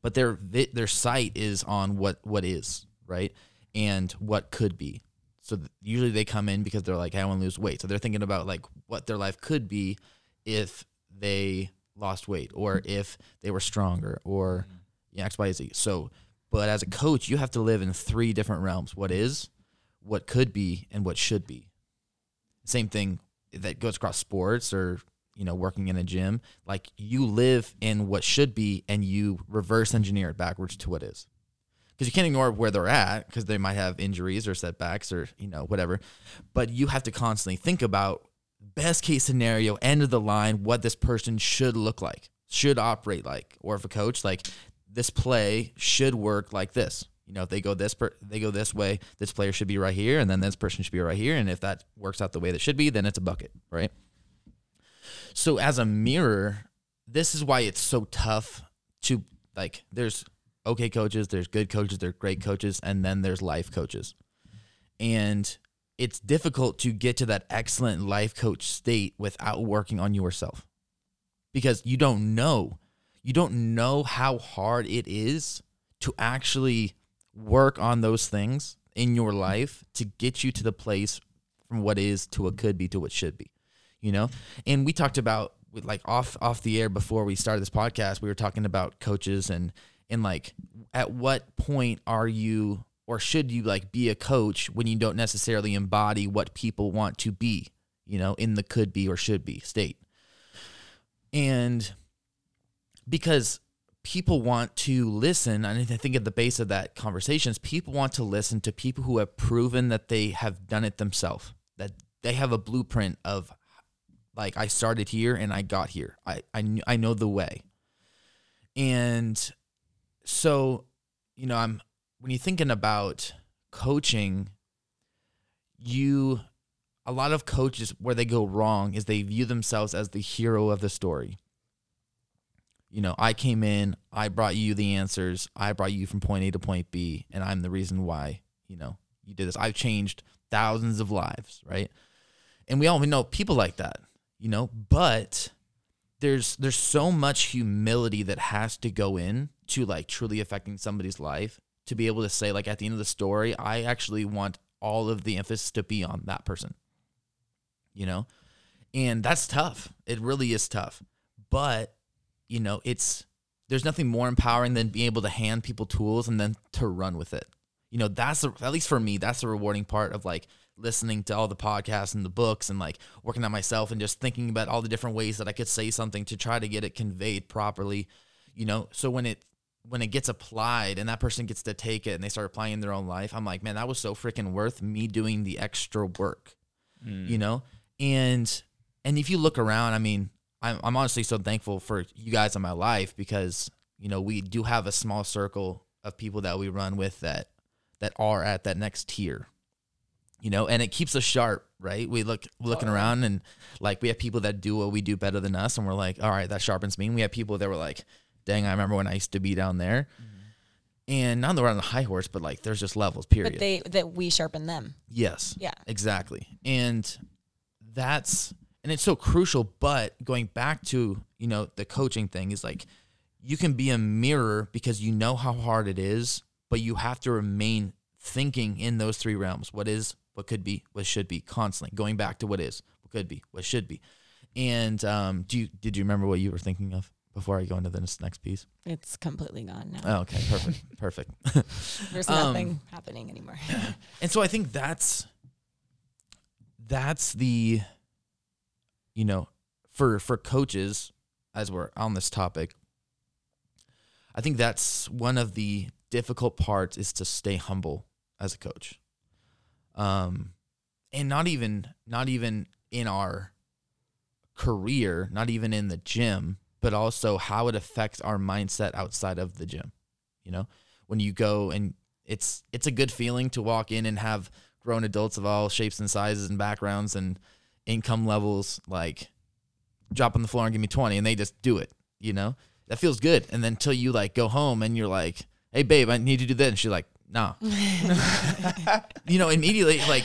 But their their sight is on what what is right? And what could be so th- usually they come in because they're like i want to lose weight so they're thinking about like what their life could be if they lost weight or mm. if they were stronger or mm. you yeah, X, Y, Z. So, but as a coach, you have to live in three different realms: what mm. is, what could be, and what should be. Same thing that goes across sports or you know working in a gym. Like you live in what should be, and you reverse engineer it backwards to what is. Because you can't ignore where they're at, because they might have injuries or setbacks or you know whatever. But you have to constantly think about best case scenario, end of the line, what this person should look like, should operate like, or if a coach like this play should work like this. You know, if they go this per- they go this way, this player should be right here, and then this person should be right here. And if that works out the way that should be, then it's a bucket, right? So as a mirror, this is why it's so tough to like. There's okay coaches, there's good coaches, there's great coaches, and then there's life coaches, and it's difficult to get to that excellent life coach state without working on yourself. Because you don't know you don't know how hard it is to actually work on those things in your life to get you to the place from what is to what could be to what should be you know? And we talked about with like off off the air before we started this podcast we were talking about coaches and and like at what point are you or should you like be a coach when you don't necessarily embody what people want to be you know in the could be or should be state? And because people want to listen and i think at the base of that conversation is people want to listen to people who have proven that they have done it themselves that they have a blueprint of like i started here and i got here. I i, I know the way. And so you know i'm when you're thinking about coaching you a lot of coaches where they go wrong is they view themselves as the hero of the story you know, I came in, I brought you the answers, I brought you from point A to point B, and I'm the reason why, you know, you did this. I've changed thousands of lives, right? And we all we know people like that, you know, but there's there's so much humility that has to go in to like truly affecting somebody's life to be able to say like at the end of the story, I actually want all of the emphasis to be on that person. You know? And that's tough. It really is tough. But you know, it's there's nothing more empowering than being able to hand people tools and then to run with it. You know, that's at least for me, that's the rewarding part of like listening to all the podcasts and the books and like working on myself and just thinking about all the different ways that I could say something to try to get it conveyed properly. You know, so when it when it gets applied and that person gets to take it and they start applying in their own life, I'm like, man, that was so freaking worth me doing the extra work. Mm. You know? And and if you look around, I mean, I'm, I'm honestly so thankful for you guys in my life because you know we do have a small circle of people that we run with that that are at that next tier you know and it keeps us sharp right we look looking around and like we have people that do what we do better than us and we're like all right that sharpens me and we have people that were like dang i remember when i used to be down there mm-hmm. and not that we're on the high horse but like there's just levels period But they that we sharpen them. Yes. Yeah. Exactly. And that's and it's so crucial, but going back to, you know, the coaching thing is like you can be a mirror because you know how hard it is, but you have to remain thinking in those three realms. What is, what could be, what should be, constantly going back to what is, what could be, what should be. And um, do you did you remember what you were thinking of before I go into this next piece? It's completely gone now. Oh, okay, perfect, *laughs* perfect. There's *laughs* um, nothing happening anymore. *laughs* And so I think that's that's the you know for for coaches as we're on this topic, I think that's one of the difficult parts is to stay humble as a coach. Um, and not even not even in our career, not even in the gym, but also how it affects our mindset outside of the gym. You know, when you go and it's it's a good feeling to walk in and have grown adults of all shapes and sizes and backgrounds and income levels like drop on the floor and give me 20 and they just do it, you know? That feels good. And then until you like go home and you're like, "Hey babe, I need to do that." And she's like, "No." *laughs* you know, immediately like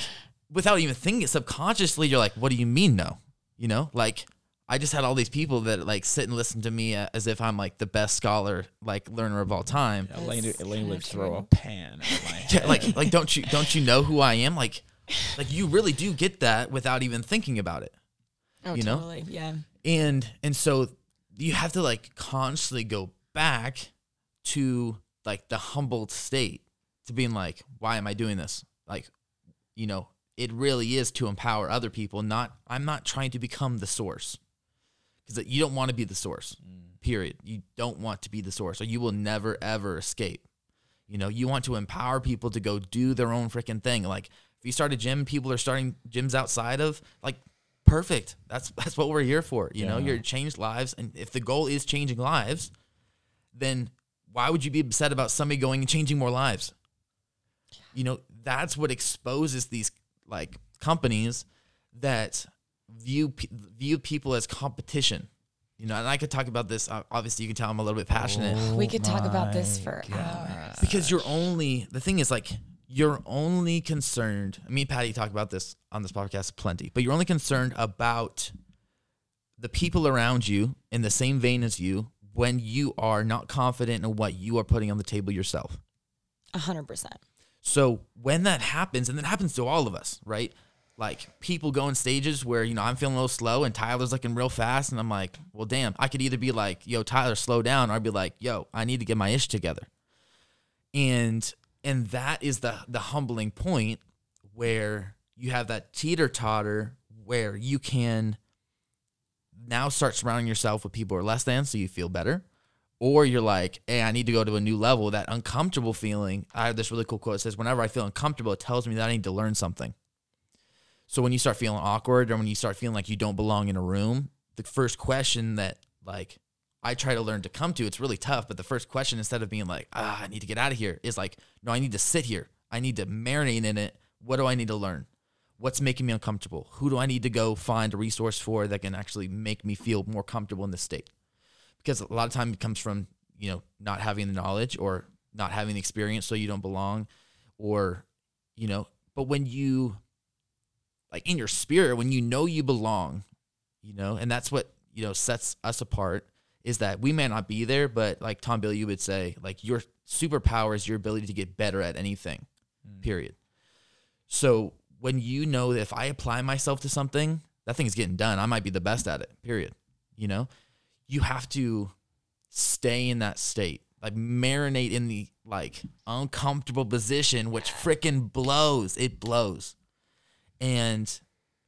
without even thinking it subconsciously you're like, "What do you mean no?" You know? Like I just had all these people that like sit and listen to me uh, as if I'm like the best scholar, like learner of all time. Yeah, Elaine, Elaine would throw a pan at my head. *laughs* Yeah, like like don't you don't you know who I am? Like like you really do get that without even thinking about it. Oh, You know? totally. Yeah. And and so you have to like constantly go back to like the humbled state to being like, why am I doing this? Like, you know, it really is to empower other people. Not I'm not trying to become the source because you don't want to be the source. Mm. Period. You don't want to be the source, or you will never ever escape. You know, you want to empower people to go do their own freaking thing. Like if you start a gym, people are starting gyms outside of like perfect. That's *laughs* that's what we're here for. You know, Yeah. you're to change lives, and if the goal is changing lives, then why would you be upset about somebody going and changing more lives? You know, that's what exposes these like companies that view view people as competition. You know, and I could talk about this. uh, Obviously, you can tell I'm a little bit passionate We could talk about this my for hours. because you're only the thing is like you're only concerned. Me and Patty talk about this on this podcast plenty, but you're only concerned about the people around you in the same vein as you when you are not confident in what you are putting on the table yourself. A hundred percent. So when that happens, and that happens to all of us, right? Like people go in stages where, you know, I'm feeling a little slow and Tyler's looking real fast. And I'm like, well, damn, I could either be like, yo, Tyler, slow down. Or I'd be like, yo, I need to get my ish together. And, and that is the, the humbling point where you have that teeter totter where you can now start surrounding yourself with people who are less than so you feel better or you're like, hey, I need to go to a new level. That uncomfortable feeling. I have this really cool quote. It says, whenever I feel uncomfortable, it tells me that I need to learn something. So when you start feeling awkward or when you start feeling like you don't belong in a room, the first question that like I try to learn to come to, it's really tough. But the first question, instead of being like, ah, I need to get out of here, is like, no, I need to sit here. I need to marinate in it. What do I need to learn? What's making me uncomfortable? Who do I need to go find a resource for that can actually make me feel more comfortable in this state? Because a lot of time it comes from you know not having the knowledge or not having the experience so you don't belong or you know but when you like in your spirit when you know you belong you know and that's what you know sets us apart is that we may not be there but like tom bill you would say like your superpower is your ability to get better at anything hmm. period. So when you know that if i apply myself to something that thing's getting done. I might be the best at it period you know you have to stay in that state. Like marinate in the like uncomfortable position which freaking blows. It blows. And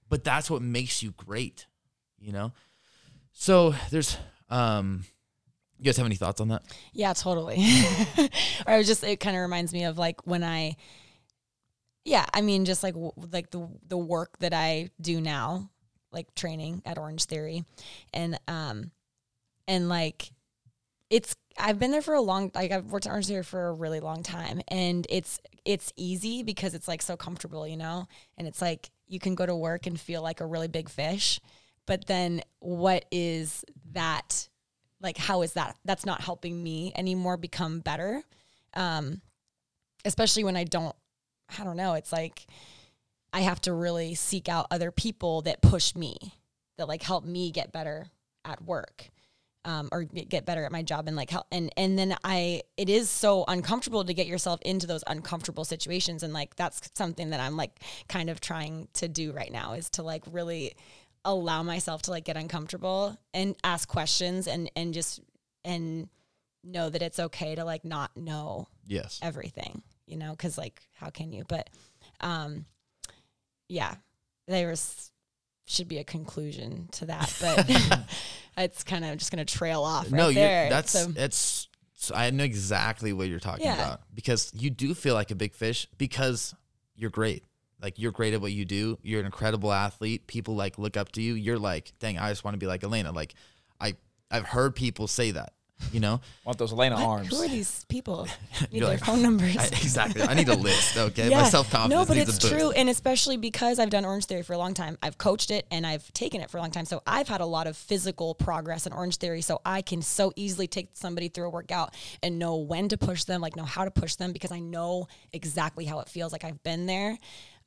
but that's what makes you great you know? So there's um you guys have any thoughts on that? Yeah, totally. or *laughs* I was just it kind of reminds me of like when I yeah, I mean just like like the the work that I do now, like training at Orange Theory. And um and like it's I've been there for a long like I've worked at Orange Theory for a really long time and it's it's easy because it's like so comfortable, you know? And it's like you can go to work and feel like a really big fish. But then what is that like how is that that's not helping me anymore become better um especially when i don't i don't know it's like i have to really seek out other people that push me that like help me get better at work um, or get better at my job and like help and and then i it is so uncomfortable to get yourself into those uncomfortable situations. And like that's something that i'm like kind of trying to do right now is to like really allow myself to like get uncomfortable and ask questions and and just and know that it's okay to like not know yes. everything you know because like how can you? But um yeah there was should be a conclusion to that but *laughs* *laughs* it's kind of just gonna trail off. Right no, you're, there. that's So- it's. So I know exactly what you're talking Yeah. about because you do feel like a big fish because you're great. Like you're great at what you do. You're an incredible athlete. People like look up to you. You're like, dang, I just want to be like Alaina. Like, I I've heard people say that. You know, Want those Alaina What? arms? Who are these people? *laughs* Need their like, phone numbers. I, exactly. I need a list. *laughs* Okay, my self confidence. No, but it's true, and especially because I've done Orange Theory for a long time. I've coached it and I've taken it for a long time, so I've had a lot of physical progress in Orange Theory. So I can so easily take somebody through a workout and know when to push them, like know how to push them, because I know exactly how it feels. Like I've been there.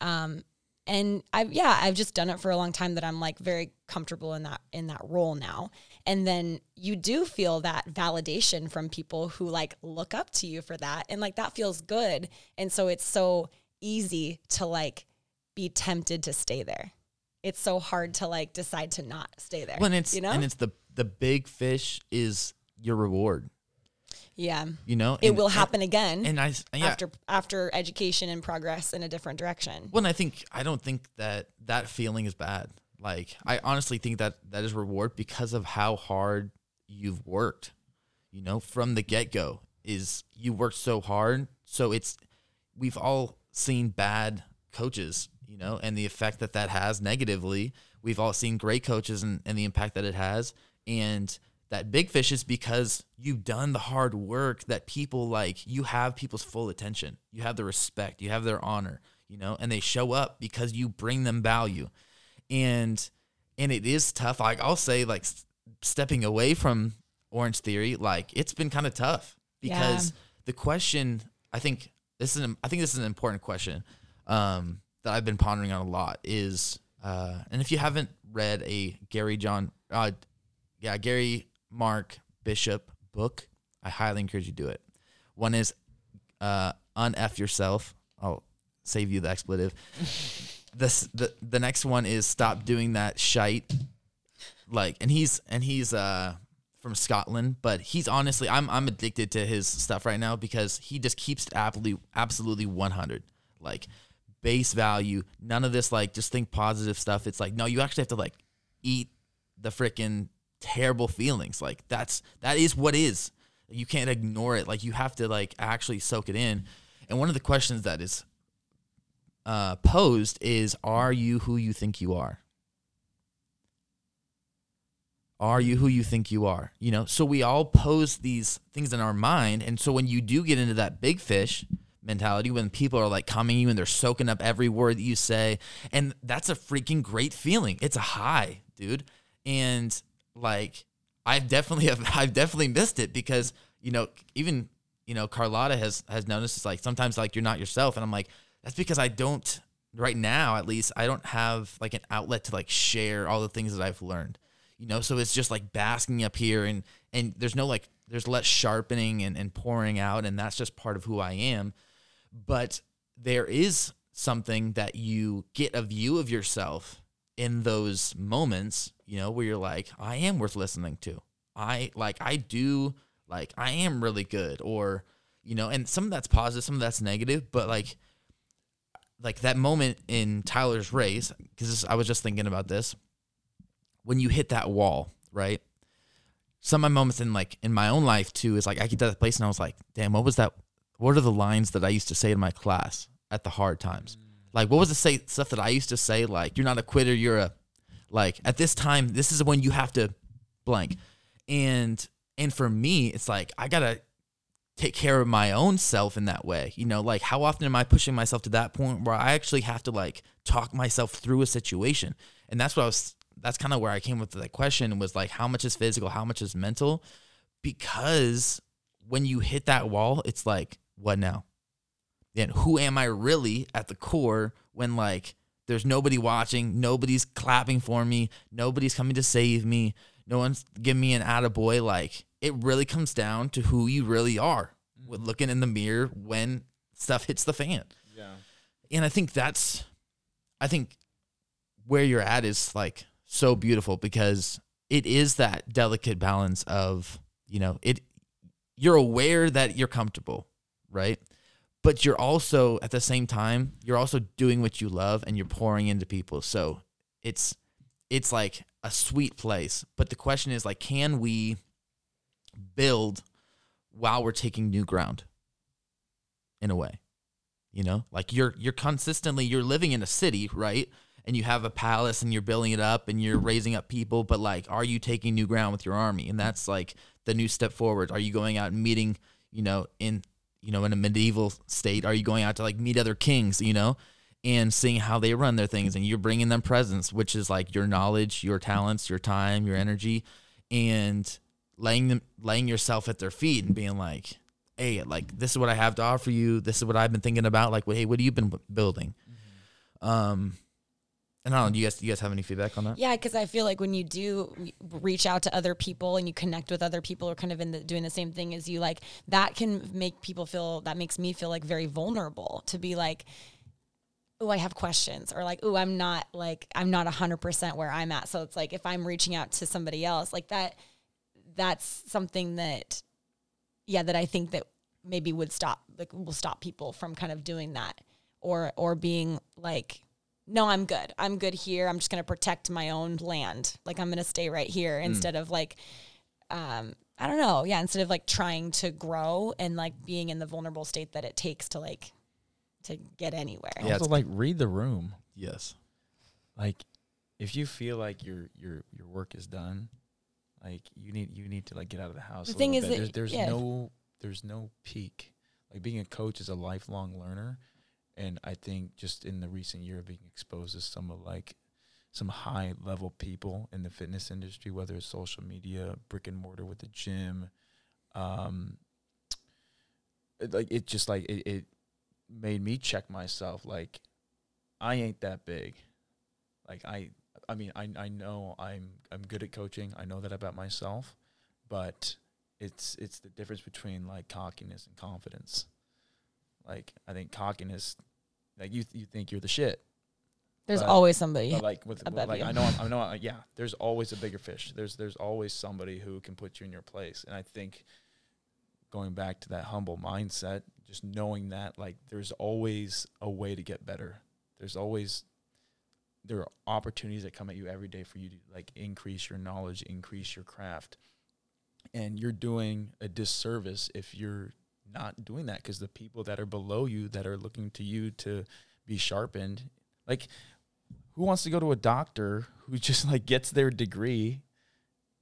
Um, and I've yeah, I've just done it for a long time that I'm like very comfortable in that in that role now. And then you do feel that validation from people who like look up to you for that. And like that feels good. And so it's so easy to like be tempted to stay there. It's so hard to like decide to not stay there. When it's you know? and it's the the big fish is your reward. yeah. You know, It And- will and- happen again And I yeah. after after education and progress in a different direction. Well, and I think I don't think that that feeling is bad. Like I honestly think that that is reward because of how hard you've worked. You know, from the get go, is you worked so hard. So it's we've all seen bad coaches, you know, and the effect that that has negatively. We've all seen great coaches and, and the impact that it has. And that big fish is because you've done the hard work that people like, you have people's full attention. You have the respect, you have their honor, you know, and they show up because you bring them value. And and it is tough. Like I'll say like stepping away from Orange Theory, like it's been kind of tough because Yeah. the question I think this is an, I think this is an important question um, that I've been pondering on a lot is uh, and if you haven't read a Gary John uh, yeah Gary Mark Bishop book, I highly encourage you to do it. One is uh, unf yourself. I'll save you the expletive. *laughs* this the the next one is stop doing that shite. Like and he's and he's uh from Scotland, but he's honestly I'm I'm addicted to his stuff right now because he just keeps absolutely absolutely 100. Like base value, none of this like just think positive stuff. It's like no, you actually have to like eat the freaking terrible feelings. Like that's that is what is. You can't ignore it. Like you have to like actually soak it in. And one of the questions that is uh, posed is Are you who you think you are? Are you who you think you are? You know, so we all pose these things in our mind. And so when you do get into that big fish mentality, when people are like coming you and they're soaking up every word that you say, and that's a freaking great feeling. It's a high, dude. And like, I've definitely *laughs* have I've definitely missed it because you know even you know Carlotta has has noticed it's like sometimes like you're not yourself and I'm like that's because I don't right now at least I don't have like an outlet to like share all the things that I've learned you know? So it's just like basking up here and and there's no like there's less sharpening and, and pouring out and that's just part of who I am. But there is something that you get a view of yourself in those moments, you know, where you're like, I am worth listening to. I like, I do, like, I am really good, or, you know, and some of that's positive, some of that's negative, but like, like that moment in Tyler's race, because I was just thinking about this, when you hit that wall, right? Some of my moments in like in my own life too is like I get to that place and I was like, damn, what was that? What are the lines that I used to say in my class at the hard times? Mm. Like, what was the say stuff that I used to say? Like, you're not a quitter. You're a like at this time. This is when you have to blank. And and for me, it's like I gotta take care of my own self in that way. You know, like how often am I pushing myself to that point where I actually have to like talk myself through a situation? And that's what I was. That's kind of where I came with that question was like, how much is physical, how much is mental? Because when you hit that wall, it's like, what now? And who am I really at the core when like there's nobody watching, nobody's clapping for me, nobody's coming to save me, no one's giving me an attaboy. Like it really comes down to who you really are with mm-hmm. looking in the mirror when stuff hits the fan. Yeah. And I think that's I think where you're at is like so beautiful because it is that delicate balance of, you know, it you're aware that you're comfortable, right? But you're also at the same time, you're also doing what you love and you're pouring into people. So it's it's like a sweet place. But the question is like, can we build while we're taking new ground? In a way, you know, like you're you're consistently you're living in a city, right? And you have a palace and you're building it up and you're raising up people, but like, are you taking new ground with your army? And that's like the new step forward. Are you going out and meeting, you know, in you know, in a medieval state? Are you going out to like meet other kings, you know, and seeing how they run their things? And you're bringing them presents, which is like your knowledge, your talents, your time, your energy, and laying them, laying yourself at their feet and being like, hey, like this is what I have to offer you. This is what I've been thinking about. Like, hey, what have you been b- building? Um, and I don't know. Do you guys, do you guys have any feedback on that? Yeah, because I feel like when you do reach out to other people and you connect with other people who are kind of in the doing the same thing as you, like that can make people feel. That makes me feel like very vulnerable to be like, oh, I have questions, or like, oh, I'm not like I'm not hundred percent where I'm at. So it's like if I'm reaching out to somebody else, like that, that's something that, yeah, that I think that maybe would stop like will stop people from kind of doing that or or being like no, I'm good. I'm good here. I'm just going to protect my own land. Like I'm going to stay right here instead of like, um, I don't know. Yeah. Instead of like trying to grow and like being in the vulnerable state that it takes to like, to get anywhere. Yeah, also, like read the room. Yes. Like, if you feel like your your your work is done, like you need you need to like get out of the house. The a thing little is there's, there's yeah. no there's no peak. Like being a coach is a lifelong learner, and I think just in the recent year of being exposed to some of like some high level people in the fitness industry, whether it's social media, brick and mortar with the gym, um, like it just like it, it made me check myself. Like I ain't that big. Like I, I mean, I I know I'm I'm good at coaching. I know that about myself, but it's it's the difference between like cockiness and confidence. Like I think cockiness, like you you think you're the shit, There's but- always somebody. like with, like you. I know I'm, I know uh, yeah. There's always a bigger fish. There's there's always somebody who can put you in your place. And I think going back to that humble mindset, just knowing that like there's always a way to get better. There's always there are opportunities that come at you every day for you to like increase your knowledge, increase your craft. And you're doing a disservice if you're not doing that because the people that are below you that are looking to you to be sharpened, like who wants to go to a doctor who *laughs* just like gets their degree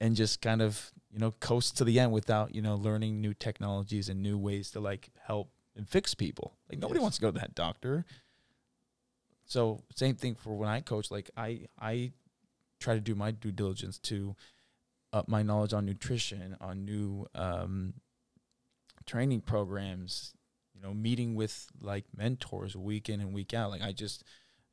and just kind of you know coast to the end without you know learning new technologies and new ways to like help and fix people like nobody Yes. wants to go to that doctor so same thing for when i coach like i i try to do my due diligence to up my knowledge on nutrition on new um training programs you know meeting with like mentors week in and week out like i just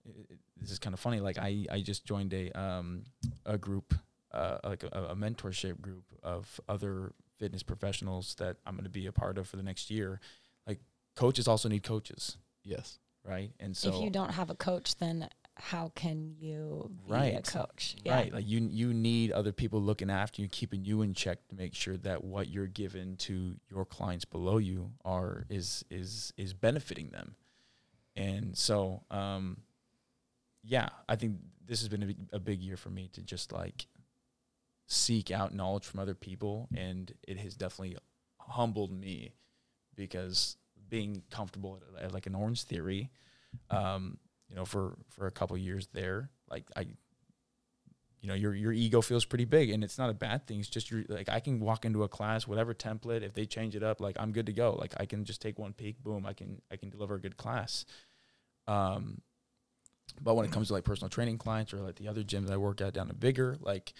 it- this is kind of funny. Like I, I just joined a um a group, uh, like a, a mentorship group of other fitness professionals that I'm going to be a part of for the next year. Like coaches also need coaches, Yes. Right? And so if you don't have a coach, then how can you be a Right. coach? Right. Like you you need other people looking after you, keeping you in check to make sure that what you're giving to your clients below you are is is is benefiting them. And so um yeah, I think this has been a big, a big year for me to just like seek out knowledge from other people and it has definitely humbled me because being comfortable at, at like an orange theory um you know for for a couple years there like i you know your your ego feels pretty big and it's not a bad thing. It's just your like i can walk into a class whatever template if they change it up like i'm good to go. Like i can just take one peek boom i can i can deliver a good class. Um but when it comes to like personal training clients or like the other gyms i work at down in bigger like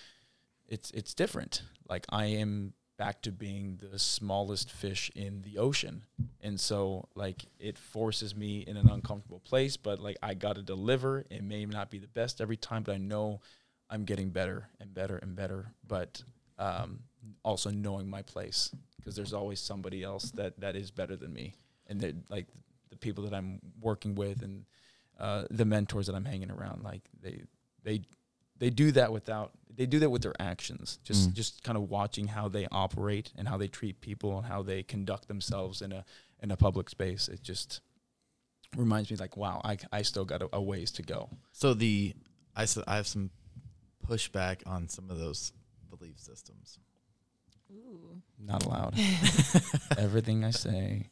it's it's different. Like i am back to being the smallest fish in the ocean. And so like it forces me in an uncomfortable place but like i gotta deliver. It may not be the best every time but i know i'm getting better and better and better. But um, also knowing my place because there's always somebody else that that is better than me. And like the people that i'm working with and uh, the mentors that i'm hanging around like they they they do that without they do that with their actions just Mm. just kind of watching how they operate and how they treat people and how they conduct themselves in a in a public space it just reminds me like wow i, I still got a, a ways to go So the I, s- I have some pushback on some of those belief systems. Ooh. Not allowed. *laughs* Everything I say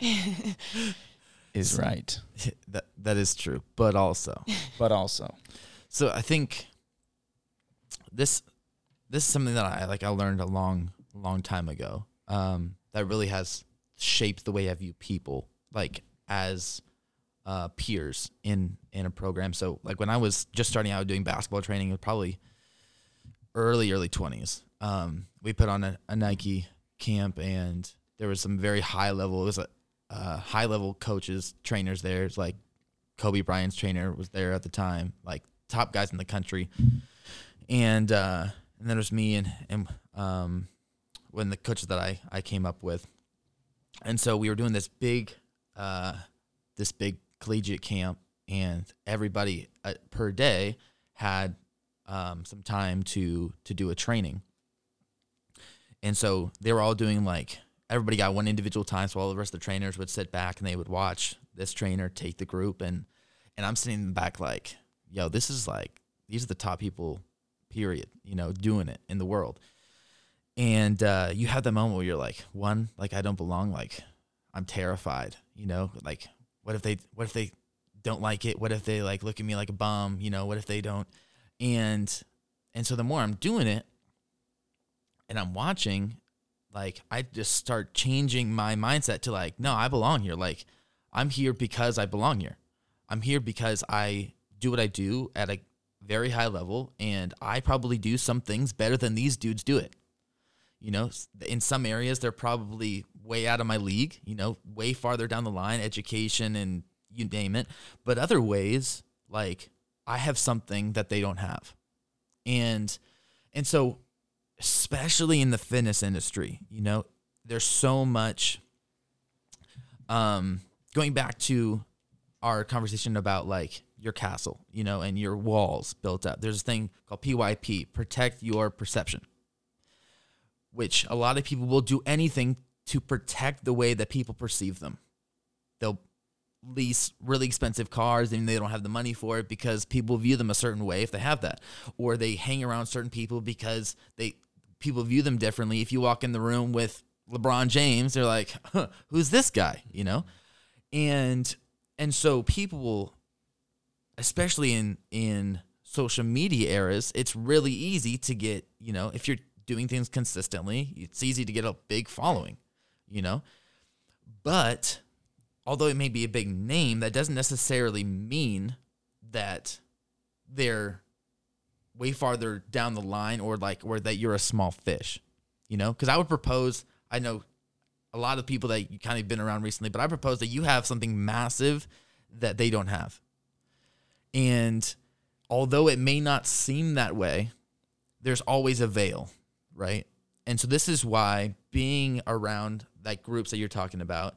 *laughs* is right, *laughs* that that is true, but also, but also so I think this this is something that I like. I learned a long long time ago. Um, that really has shaped the way I view people, like as uh, peers in in a program. So like when I was just starting out doing basketball training, it was probably early early twenties. Um, we put on a, a Nike camp, and there was some very high level. It was a uh, high level coaches, trainers there. It's like Kobe Bryant's trainer was there at the time, like top guys in the country, and uh, and then there's me and and um, when the coach that I I came up with, and so we were doing this big uh, this big collegiate camp, and everybody uh, per day had um, some time to to do a training, and so they were all doing like everybody got one individual time, so all the rest of the trainers would sit back and they would watch this trainer take the group, and and I'm sitting in the back like, yo, this is like these are the top people, period, you know, doing it in the world, and uh, you have that moment where you're like, one, like I don't belong, like I'm terrified, you know, like what if they what if they don't like it? What if they like look at me like a bum? You know, what if they don't? And and so the more I'm doing it and I'm watching, like I just start changing my mindset to like, no, I belong here. Like I'm here because I belong here. I'm here because I do what I do at a very high level and I probably do some things better than these dudes do it. You know, in some areas they're probably way out of my league, you know, way farther down the line, education and you name it. But other ways, like I have something that they don't have. And and so especially in the fitness industry, you know, there's so much um going back to our conversation about like your castle, you know, and your walls built up. There's a thing called PYP, protect your perception, which a lot of people will do anything to protect the way that people perceive them. They'll lease really expensive cars and they don't have the money for it because people view them a certain way if they have that or they hang around certain people because they people view them differently if you walk in the room with LeBron James they're like *laughs* huh, who's this guy you know and and so people will especially in in social media eras it's really easy to get you know if you're doing things consistently it's easy to get a big following you know but although it may be a big name, that doesn't necessarily mean that they're way farther down the line or like or that you're a small fish. You know? Because I would propose, I know a lot of people that you kind of been around recently, but I propose that you have something massive that they don't have. And although it may not seem that way, there's always a veil, right? And so this is why being around like groups that you're talking about,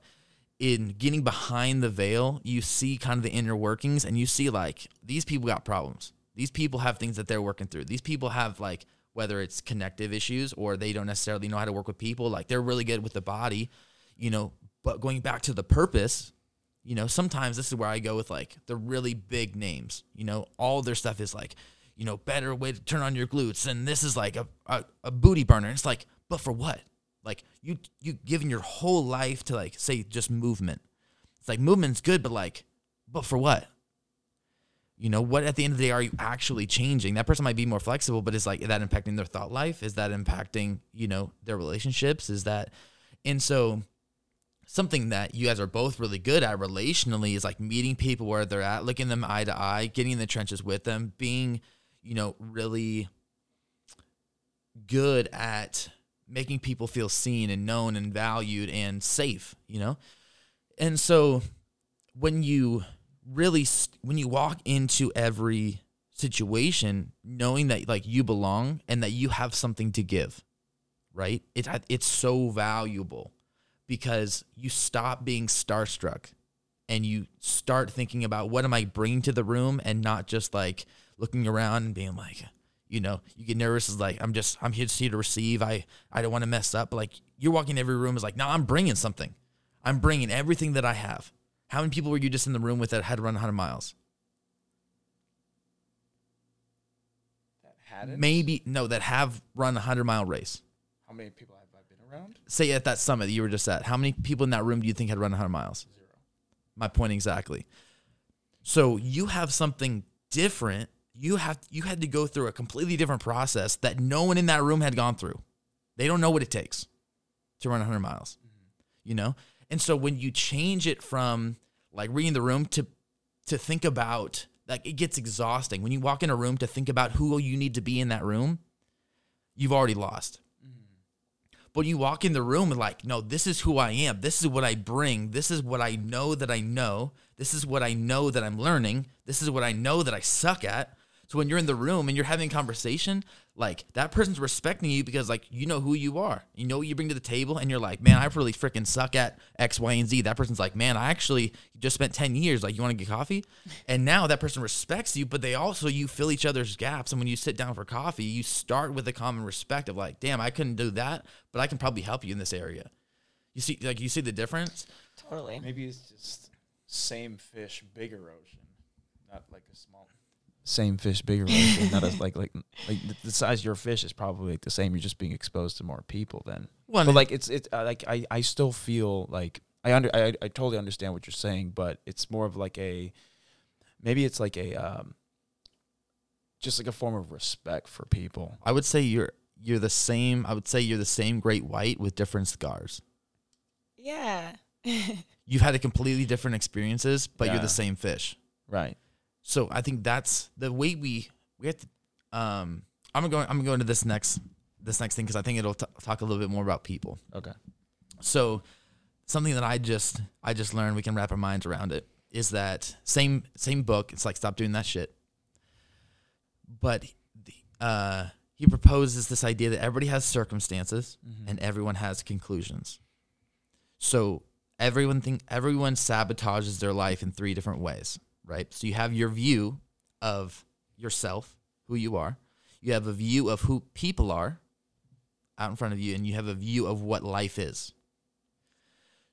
in getting behind the veil, you see kind of the inner workings and you see like these people got problems. These people have things that they're working through. These people have like whether it's connective issues or they don't necessarily know how to work with people, like they're really good with the body, you know, but going back to the purpose, you know, sometimes this is where I go with like the really big names. You know, all their stuff is like, you know, better way to turn on your glutes, and this is like a, a, a booty burner. It's like, but for what? Like you you giving your whole life to like say just movement. It's like movement's good, but like, but for what? You know, what at the end of the day are you actually changing? That person might be more flexible, but is like is that impacting their thought life? Is that impacting, you know, their relationships? Is that and so something that you guys are both really good at relationally is like meeting people where they're at, looking them eye to eye, getting in the trenches with them, being, you know, really good at making people feel seen and known and valued and safe, you know? And so when you really when you walk into every situation knowing that like you belong and that you have something to give, right? It it's so valuable because you stop being starstruck and you start thinking about what am I bringing to the room and not just like looking around and being like, you know, you get nervous is like I'm just I'm here just here to receive. I I don't want to mess up. Like you're walking in every room is like, no, I'm bringing something. I'm bringing everything that I have. How many people were you just in the room with that had to run 100 miles? Had it? maybe no that have run a hundred mile race. How many people Say at that summit that you were just at, how many people in that room do you think had run 100 miles? Zero. My point exactly. So you have something different. You have you had to go through a completely different process that no one in that room had gone through. They don't know what it takes to run 100 miles. Mm-hmm. You know? And so when you change it from like reading the room to to think about like it gets exhausting. When you walk in a room to think about who you need to be in that room, you've already lost. But you walk in the room and like, no, this is who I am. This is what I bring. This is what I know that I know. This is what I know that I'm learning. This is what I know that I suck at. So when you're in the room and you're having a conversation, like that person's respecting you because like you know who you are. You know what you bring to the table and you're like, man, I really freaking suck at X, Y, and Z. That person's like, man, I actually just spent 10 years. Like, you want to get coffee? *laughs* And now that person respects you, but they also you fill each other's gaps. And when you sit down for coffee, you start with a common respect of like, damn, I couldn't do that, but I can probably help you in this area. You see, like you see the difference? Totally. Maybe it's just same fish, bigger ocean, not like a small. Same fish, bigger ocean. not as like like like the- the size of your fish is probably like the same. You're just being exposed to more people then. Well, but like it's it's uh, like I I still feel like I under I I totally understand what you're saying, but it's more of like a maybe it's like a um just like a form of respect for people. I would say you're you're the same. I would say you're the same great white with different scars. Yeah. *laughs* You've had a completely different experiences, but you're the same fish. Right. So I think that's the way we we have to. Um, I'm gonna go. I'm gonna into this next this next thing because I think it'll t- talk a little bit more about people. Okay. So something that I just I just learned we can wrap our minds around it is that same same book. It's like stop doing that shit. But the, uh, he proposes this idea that everybody has circumstances and everyone has conclusions. So everyone think everyone sabotages their life in three different ways, right? So you have your view of yourself, who you are. You have a view of who people are out in front of you, and you have a view of what life is.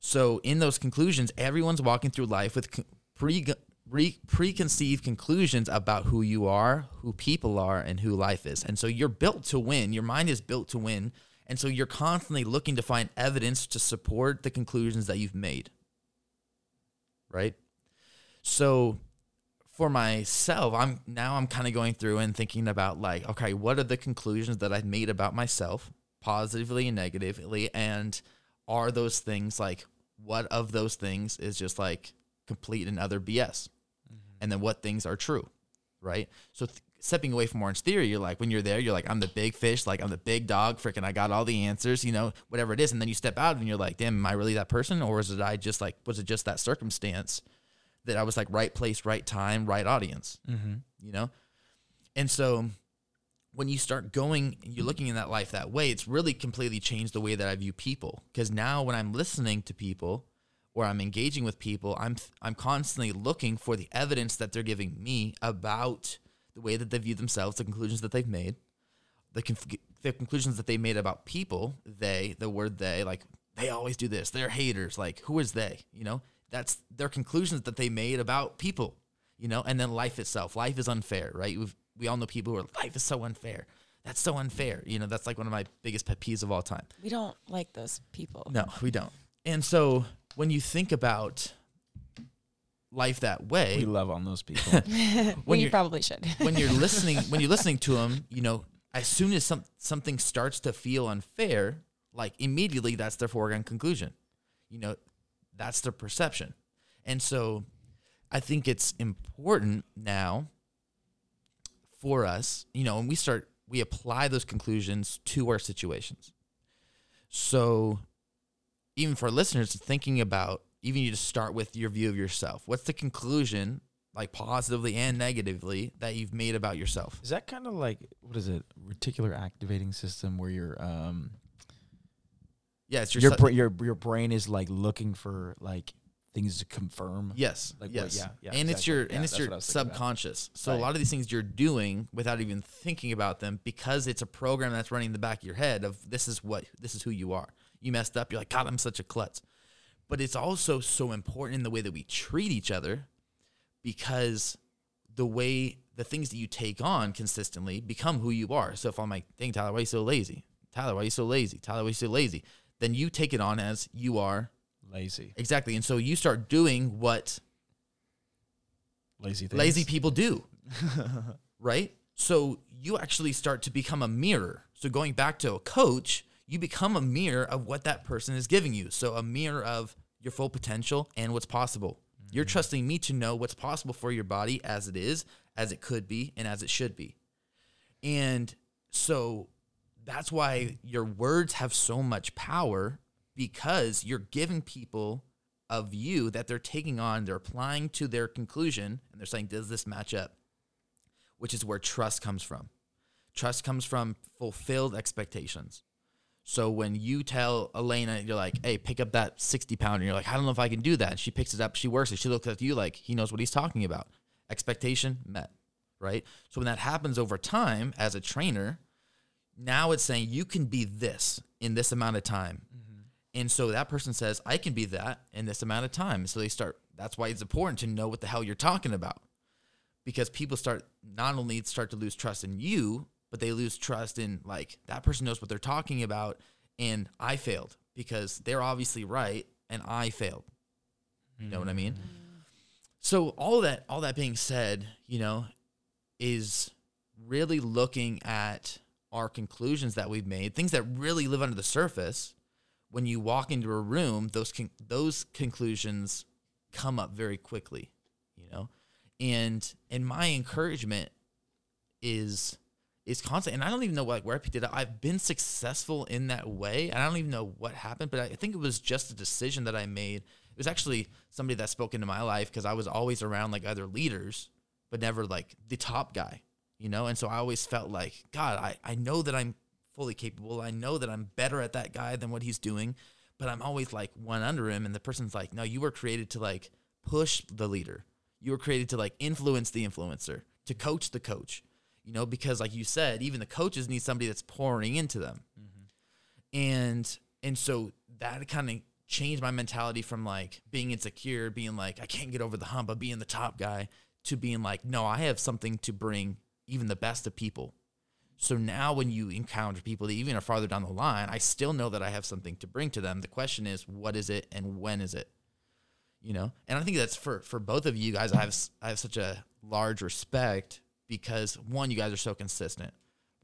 So in those conclusions, everyone's walking through life with pre pre preconceived conclusions about who you are, who people are, and who life is. And so you're built to win. Your mind is built to win. And so you're constantly looking to find evidence to support the conclusions that you've made. Right? So for myself, I'm now I'm kind of going through and thinking about like, okay, what are the conclusions that I've made about myself, positively and negatively, and are those things like what of those things is just like complete and other BS, mm-hmm. and then what things are true, right? So th- stepping away from Orange Theory, you're like when you're there, you're like I'm the big fish, like I'm the big dog, freaking I got all the answers, you know, whatever it is, and then you step out and you're like, damn, am I really that person, or is it I just like was it just that circumstance that I was like right place, right time, right audience, Mm-hmm. you know? And so when you start going you're looking in that life that way, it's really completely changed the way that I view people. Because now when I'm listening to people or I'm engaging with people, I'm I'm constantly looking for the evidence that they're giving me about the way that they view themselves, the conclusions that they've made, the conf- the conclusions that they made about people. They, the word they, like they always do this. They're haters. Like who is they? You know, that's their conclusions that they made about people. You know, and then life itself. Life is unfair, right? We've, we all know people who are life is so unfair. That's so unfair. You know, that's like one of my biggest pet peeves of all time. We don't like those people. No, we don't. And so when you think about life that way, We love on those people. *laughs* *laughs* when you're- probably should. *laughs* when you're listening when you're listening to them, you know, as soon as some something starts to feel unfair, like immediately that's their foregone conclusion. You know, that's their perception. And so I think it's important now for us, you know, when we start we apply those conclusions to our situations. So even for listeners thinking about even you just start with your view of yourself. What's the conclusion like positively and negatively that you've made about yourself. is that kind of like what is it? Reticular activating system where your um Yeah, it's your, your su- bra- your your brain is like looking for like things to confirm. yes, Like what- yes, yeah, yeah, and it's your Yeah, and it's your what I was thinking about. subconscious. So a lot of these things you're doing without even thinking about them because it's a program that's running in the back of your head of this is what this is who you are. You messed up. You're like God, I'm such a klutz. But it's also so important in the way that we treat each other because the way the things that you take on consistently become who you are. So if I'm like, dang, Tyler, why are you so lazy? Tyler, why are you so lazy? Tyler, why are you so lazy? Then you take it on as you are Lazy. exactly. And so you start doing what Lazy things. lazy people do. *laughs* right? So you actually start to become a mirror. So going back to a coach, you become a mirror of what that person is giving you. So a mirror of your full potential and what's possible. You're mm-hmm. trusting me to know what's possible for your body as it is, as it could be, and as it should be. And so that's why your words have so much power because you're giving people a view that they're taking on, they're applying to their conclusion, and they're saying, Does this match up? Which is where trust comes from. Trust comes from fulfilled expectations. So when you tell Alaina, you're like, hey, pick up that 60 pounder, and you're like, I don't know if I can do that. And she picks it up, she works it, she looks at you like he knows what he's talking about. Expectation met, right? So when that happens over time as a trainer, now it's saying you can be this in this amount of time. Mm-hmm. And so that person says, I can be that in this amount of time. So they start, that's why it's important to know what the hell you're talking about. Because people start, not only start to lose trust in you, but they lose trust in like that person knows what they're talking about. And I failed because they're obviously right and I failed. You know what I mean? Mm-hmm. So all that, all that being said, you know, is really looking at our conclusions that we've made, things that really live under the surface. When you walk into a room, those con- those conclusions come up very quickly, you know. And and my encouragement is is constant. And I don't even know like where I picked it. I've been successful in that way, and I don't even know what happened. But I think it was just a decision that I made. It was actually somebody that spoke into my life because I was always around like other leaders, but never like the top guy, you know. And so I always felt like God, I I know that I'm fully capable. I know that I'm better at that guy than what he's doing, but I'm always like one under him. And the person's like, No, you were created to like push the leader. You were created to like influence the influencer, to coach the coach you know, because like you said, even the coaches need somebody that's pouring into them. Mm-hmm. And and so that kind of changed my mentality from like being insecure, being like I can't get over the hump of being the top guy to being like no, I have something to bring even the best of people. So now when you encounter people that even are farther down the line, I still know that I have something to bring to them. The question is what is it and when is it? You know? And I think that's for for both of you guys I have I have such a large respect because one, you guys are so consistent.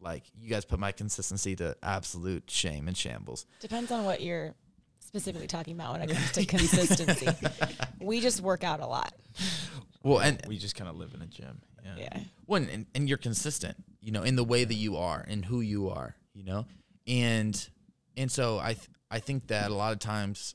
Like you guys put my consistency to absolute shame and shambles. Depends on what you're specifically talking about when it comes to *laughs* consistency. *laughs* we just work out a lot. Well, and We just kind of live in a gym. Yeah. Yeah. one and, and you're consistent, you know, in the way that you are and who you are, you know, and and so I th- I think that a lot of times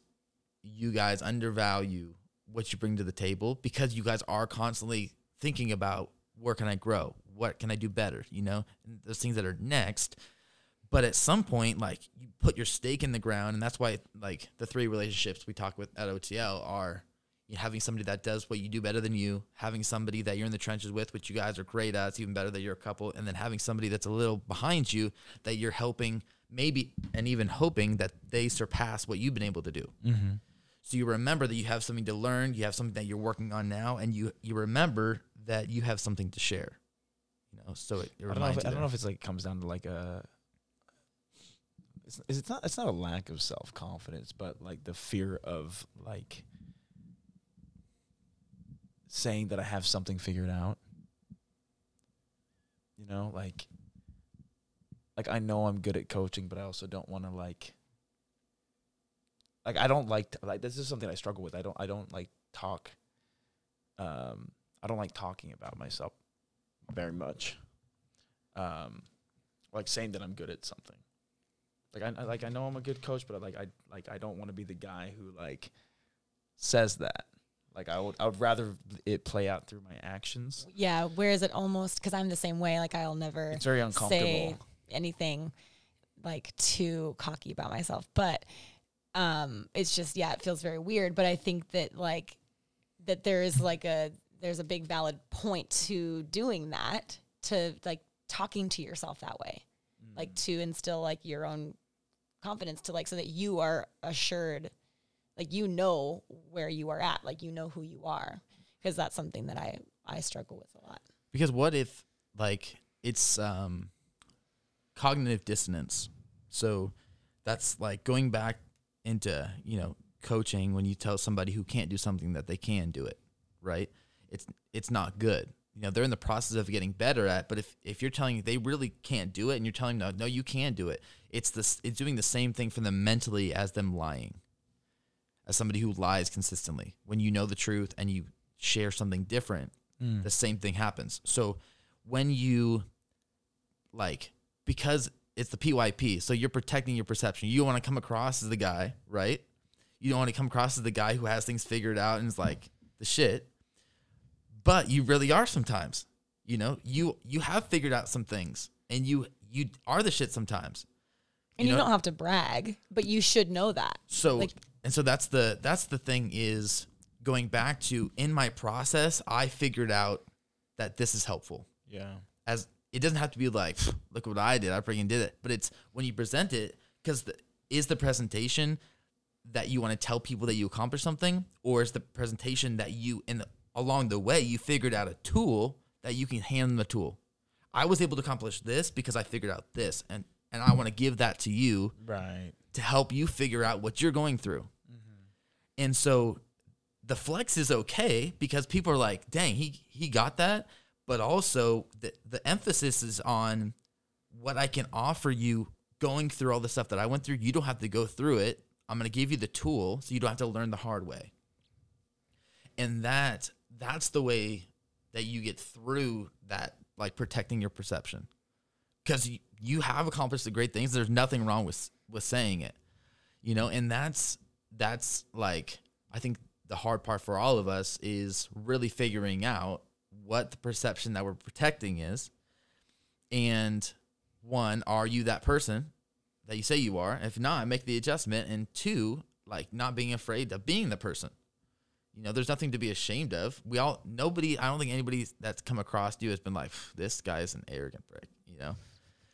you guys undervalue what you bring to the table because you guys are constantly thinking about where can I grow, what can I do better, you know, and those things that are next. But at some point, like you put your stake in the ground, and that's why like the three relationships we talk with at OTL are you know, having somebody that does what you do better than you, having somebody that you're in the trenches with, which you guys are great at. It's even better that you're a couple, and then having somebody that's a little behind you that you're helping, maybe, and even hoping that they surpass what you've been able to do. Mm-hmm. So you remember that you have something to learn, you have something that you're working on now, and you you remember that you have something to share. You know, so it, it I don't know. reminds If, I don't know if it's like comes down to like a. It's, it's not. It's not a lack of self confidence, but like the fear of like saying that I have something figured out. You know, like like I know I'm good at coaching, but I also don't want to like like I don't like to, like this is something I struggle with. I don't I don't like talk um I don't like talking about myself very much. Um like saying that I'm good at something. Like I, I like I know I'm a good coach, but I, like I like I don't want to be the guy who like says that. Like I would I would rather it play out through my actions. Yeah. Whereas it almost, because I'm the same way, like I'll never It's very uncomfortable. say anything like too cocky about myself. But um it's just yeah, it feels very weird. But I think that like that there is like a there's a big valid point to doing that, to like talking to yourself that way. Like to instill like your own confidence to like so that you are assured like you know where you are at, like you know who you are. Because that's something that I I struggle with a lot. Because what if like it's um cognitive dissonance. So that's like going back into, you know, coaching when you tell somebody who can't do something that they can do it, right? It's it's not good. You know, they're in the process of getting better at, but if if you're telling they really can't do it and you're telling them no, you can do it. It's this it's doing the same thing for them mentally as them lying. As somebody who lies consistently. When you know the truth and you share something different, mm. the same thing happens. So when you like because it's the PYP, so you're protecting your perception. You don't want to come across as the guy, right? You don't want to come across as the guy who has things figured out and is like the shit. But you really are sometimes. You know, you you have figured out some things and you you are the shit sometimes. And you, know- don't have to brag, but you should know that. So Like- and so that's the that's the thing is going back to in my process, I figured out that this is helpful. Yeah. As it doesn't have to be like, look what I did, I freaking did it. But it's when you present it, because the, is the presentation that you want to tell people that you accomplished something, or is the presentation that you in the, along the way you figured out a tool that you can hand them the tool. I was able to accomplish this because I figured out this, and and I want to give that to you Right. to help you figure out what you're going through. Mm-hmm. And so the flex is okay because people are like, dang, he he got that. But also the the emphasis is on what I can offer you going through all the stuff that I went through. You don't have to go through it. I'm gonna give you the tool so you don't have to learn the hard way. And that that's the way that you get through that like protecting your perception because you, have accomplished the great things. There's nothing wrong with with saying it, you know, and that's that's like I think the hard part for all of us is really figuring out what the perception that we're protecting is, and one, are you that person that you say you are? If not, make the adjustment, and two, like not being afraid of being the person. You know, there's nothing to be ashamed of. We all, nobody, I don't think anybody that's come across you has been like, this guy is an arrogant prick, you know?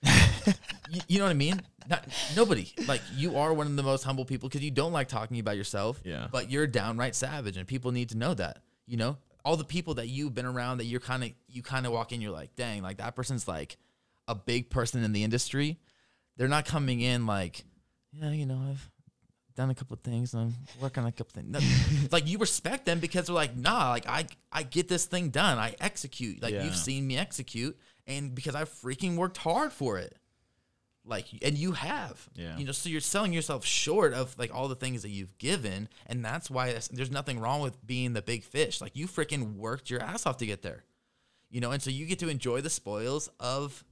You, you know what I mean? Not, nobody. Like, you are one of the most humble people because you don't like talking about yourself, Yeah. but you're downright savage, and people need to know that, you know? All the people that you've been around that you're kind of, you kind of walk in, you're like, dang, like that person's like a big person in the industry. They're not coming in like, yeah, you know, I've done a couple of things and I'm working on a couple things. *laughs* No, like you respect them because they're like, nah, like I I get this thing done. I execute. Like Yeah. you've seen me execute, and because I freaking worked hard for it. Like and you have. Yeah. You know, so you're selling yourself short of like all the things that you've given, and that's why there's nothing wrong with being the big fish. Like you freaking worked your ass off to get there. You know, and so you get to enjoy the spoils of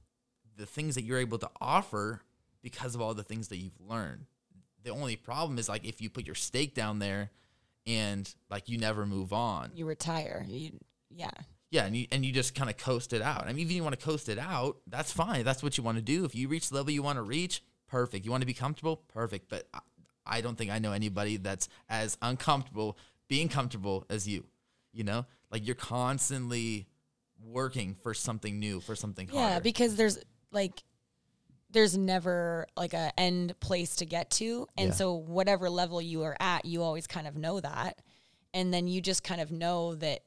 the things that you're able to offer because of all the things that you've learned. The only problem is like if you put your stake down there and like you never move on. You retire. You, yeah. Yeah, and you and you just kind of coast it out. I mean, even you want to coast it out, that's fine. That's what you want to do. If you reach the level you want to reach, perfect. You want to be comfortable, perfect. But I, I don't think I know anybody that's as uncomfortable being comfortable as you. You know, like you're constantly working for something new, for something harder. Yeah, because there's like there's never like a end place to get to. And Yeah. so whatever level you are at, you always kind of know that. And then you just kind of know that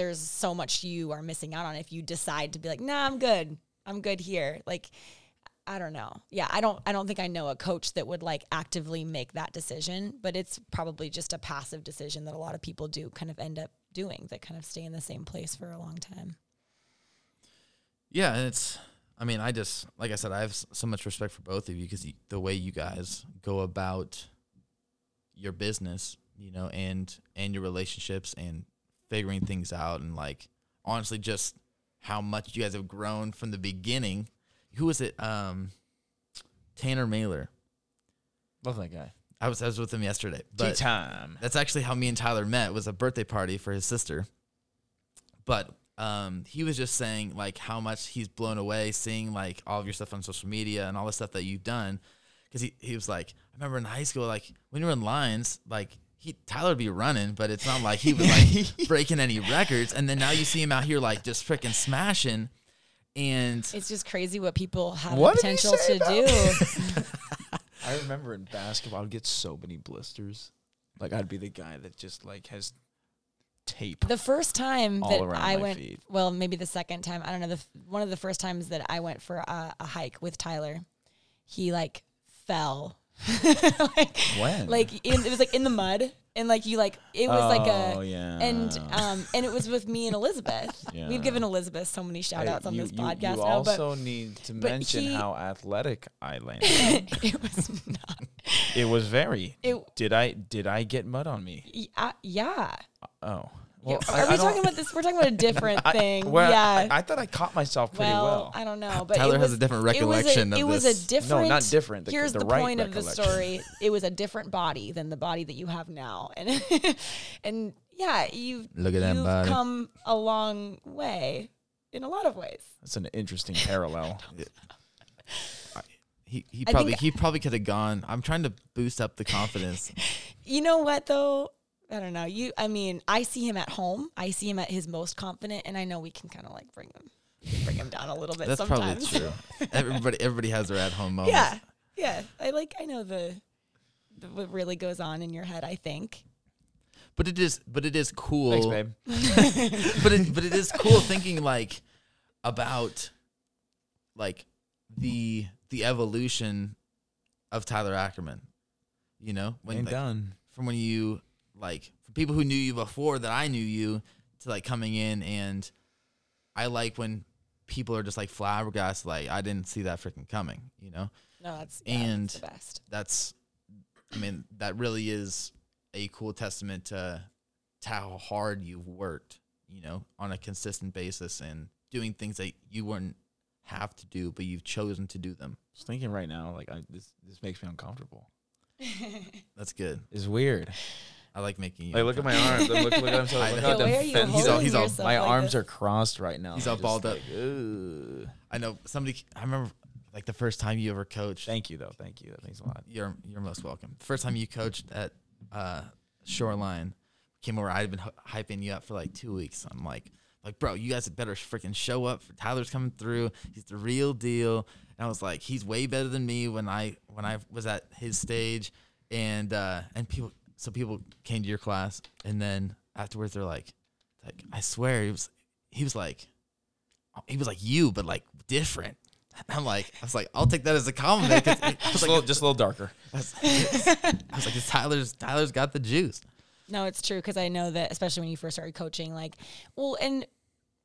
there's so much you are missing out on if you decide to be like, "Nah, I'm good. I'm good here." Like I don't know. Yeah, I don't I don't think I know a coach that would like actively make that decision, but it's probably just a passive decision that a lot of people do kind of end up doing that kind of stay in the same place for a long time. Yeah, and it's. I mean, I just like I said, I have so much respect for both of you because the way you guys go about your business, you know, and and your relationships and figuring things out, and like honestly, just how much you guys have grown from the beginning. Who was it? Um, Tanner Mailer. Love that guy. I was I was with him yesterday, Tea time. that's actually how me and Tyler met. It was a birthday party for his sister. But um, he was just saying like how much he's blown away seeing like all of your stuff on social media and all the stuff that you've done. Because he, he was like, I remember in high school, like when you were in lines, like he Tyler would be running, but it's not like he was like *laughs* breaking any records. And then now you see him out here like just freaking smashing. And It's just crazy what people have What the potential say to do. *laughs* *laughs* I remember in basketball, I'd get so many blisters. Like I'd be the guy that just like has tape. The first time All that I went, feet. well, maybe the second time, I don't know. The one of the first times that I went for a, a hike with Tyler, he like fell, *laughs* like, When? like in, it was like in the mud, and like you like it was like Oh, a yeah. and um and it was with me and Elizabeth. *laughs* Yeah. We've given Elizabeth so many shout outs on you, this you- podcast You now, but also need to mention he- how athletic I *laughs* landed. it was not. it was very. It Did I did I get mud on me? y- uh, yeah. Oh. Yeah. Well, I- Are I we don't- talking about this? We're talking about a *laughs* different I- thing. well, yeah. I, I thought I caught myself pretty well, well. I don't know, *laughs* but Tyler it has was, a different it was a- recollection of It was this. a different. No, not different, the- here's the the, right point of the recollection. story. It was a different body than the body that you have now, and *laughs* and yeah, you've Look at that you've body. come a long way in a lot of ways. That's an interesting parallel. He he I probably think- he probably could have gone. I'm trying to boost up the confidence. You know what though? I don't know. You, I mean, I see him at home. I see him at his most confident, and I know we can kind of like bring him, bring him down a little bit. That's sometimes. probably true. *laughs* Everybody everybody has their at home moments. Yeah, yeah. I like. I know the, the what really goes on in your head. I think. But it is but it is cool. Thanks, babe. *laughs* but it, but it is cool thinking like about like the the evolution of Tyler Ackerman. You know, when Ain't like, done. from when you like for people who knew you before that I knew you to like coming in and I like when people are just like flabbergasted like I didn't see that freaking coming, you know? No, that's yeah, And- that's the best. That's I mean, that really is a cool testament to to how hard you've worked, you know, on a consistent basis and doing things that you wouldn't have to do, but you've chosen to do them. Just thinking right now, like I, this, this makes me uncomfortable. *laughs* That's good. It's weird. I like making you. Like, look at my arms. Look, look, look at him. *laughs* So, I look know. how Yeah, why are you defensive- He's all- he's all- My like arms this? are crossed right now. He's all balled up. like, I know somebody. I remember like the first time you ever coached. Thank you, though. Thank you. That means a lot. You're you're most welcome. First time you coached at uh, Shoreline, came over. I'd been hy- hyping you up for like two weeks. I'm like, like, bro, you guys better freaking show up. For Tyler's coming through. He's the real deal. And I was like, he's way better than me when I when I was at his stage, and uh, and people. So people came to your class, and then afterwards they're like, like I swear he was he was like he was like you, but like different. And *laughs* I'm like, I was like, I'll take that as a compliment. 'cause I was Just, a little, just a little darker. I was, *laughs* I was like, "It's Tyler's Tyler's got the juice. No, it's true because I know that especially when you first started coaching, like, well, and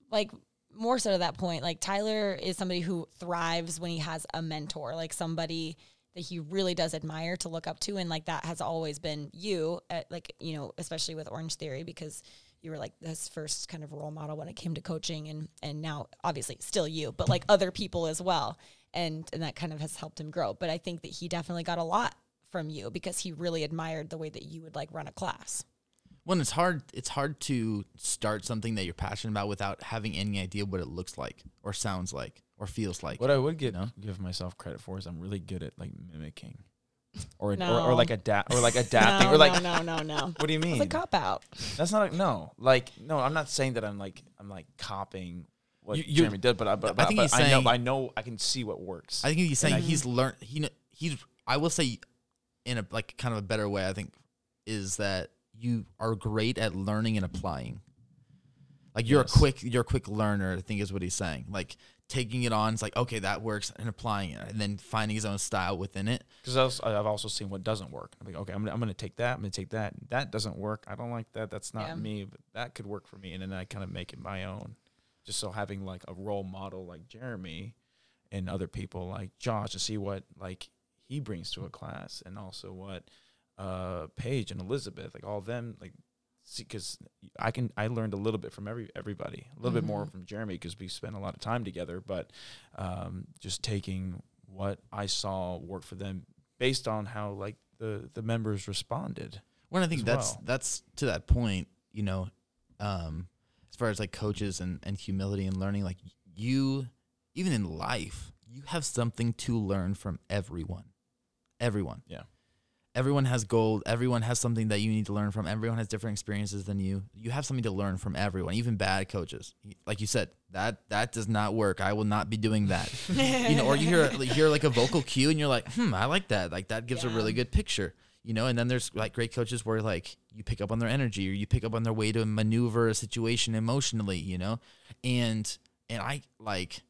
like more so to that point, like Tyler is somebody who thrives when he has a mentor, like somebody that he really does admire to look up to, and like that has always been you, at, like you know, especially with Orange Theory because you were like his first kind of role model when it came to coaching, and and now obviously still you, but like other people as well, and and that kind of has helped him grow. But I think that he definitely got a lot from you because he really admired the way that you would like run a class. When it's hard, it's hard to start something that you're passionate about without having any idea what it looks like or sounds like or feels like. What I would get know? give myself credit for is I'm really good at like mimicking, or or, No. or like *laughs* adapt or like adapting no, or like. no, no, no, no. *laughs* What do you mean? It's a cop out. That's not a, no. Like no, I'm not saying that I'm like I'm like copying what You- you- Jeremy did, but I, but, I think but he's I know saying- I know I can see what works. I think he's saying I- he's learned. He kn- he's. I will say, in a like kind of a better way, I think is that you are great at learning and applying. Like you're Yes. a quick, you're a quick learner. I think is what he's saying. Like taking it on, it's like okay, that works, and applying it, and then finding his own style within it. Because I've also seen what doesn't work. I'm like, okay, I'm gonna, I'm gonna take that. I'm gonna take that. That doesn't work. I don't like that. That's not Yeah. me. But that could work for me. And then I kind of make it my own. Just so having like a role model like Jeremy, and other people like Josh to see what like he brings to a class, and also what uh Paige and Elizabeth, like all them, like see, because I can I learned a little bit from every everybody, a little bit more Mhm. from Jeremy because we spent a lot of time together, but um, just taking what I saw work for them based on how like the the members responded. Well, I think that's well. that's to that point, you know, um, as far as like coaches and, and humility and learning, like you, even in life, you have something to learn from everyone. Everyone. Yeah. Everyone has gold. Everyone has something that you need to learn from. Everyone has different experiences than you. You have something to learn from everyone, even bad coaches. Like you said, that that does not work. I will not be doing that. *laughs* you know, or you hear you hear like a vocal cue and you're like, hmm, I like that. Like that gives a really good picture. you know. And then there's like great coaches where like you pick up on their energy or you pick up on their way to maneuver a situation emotionally, you know. And and I like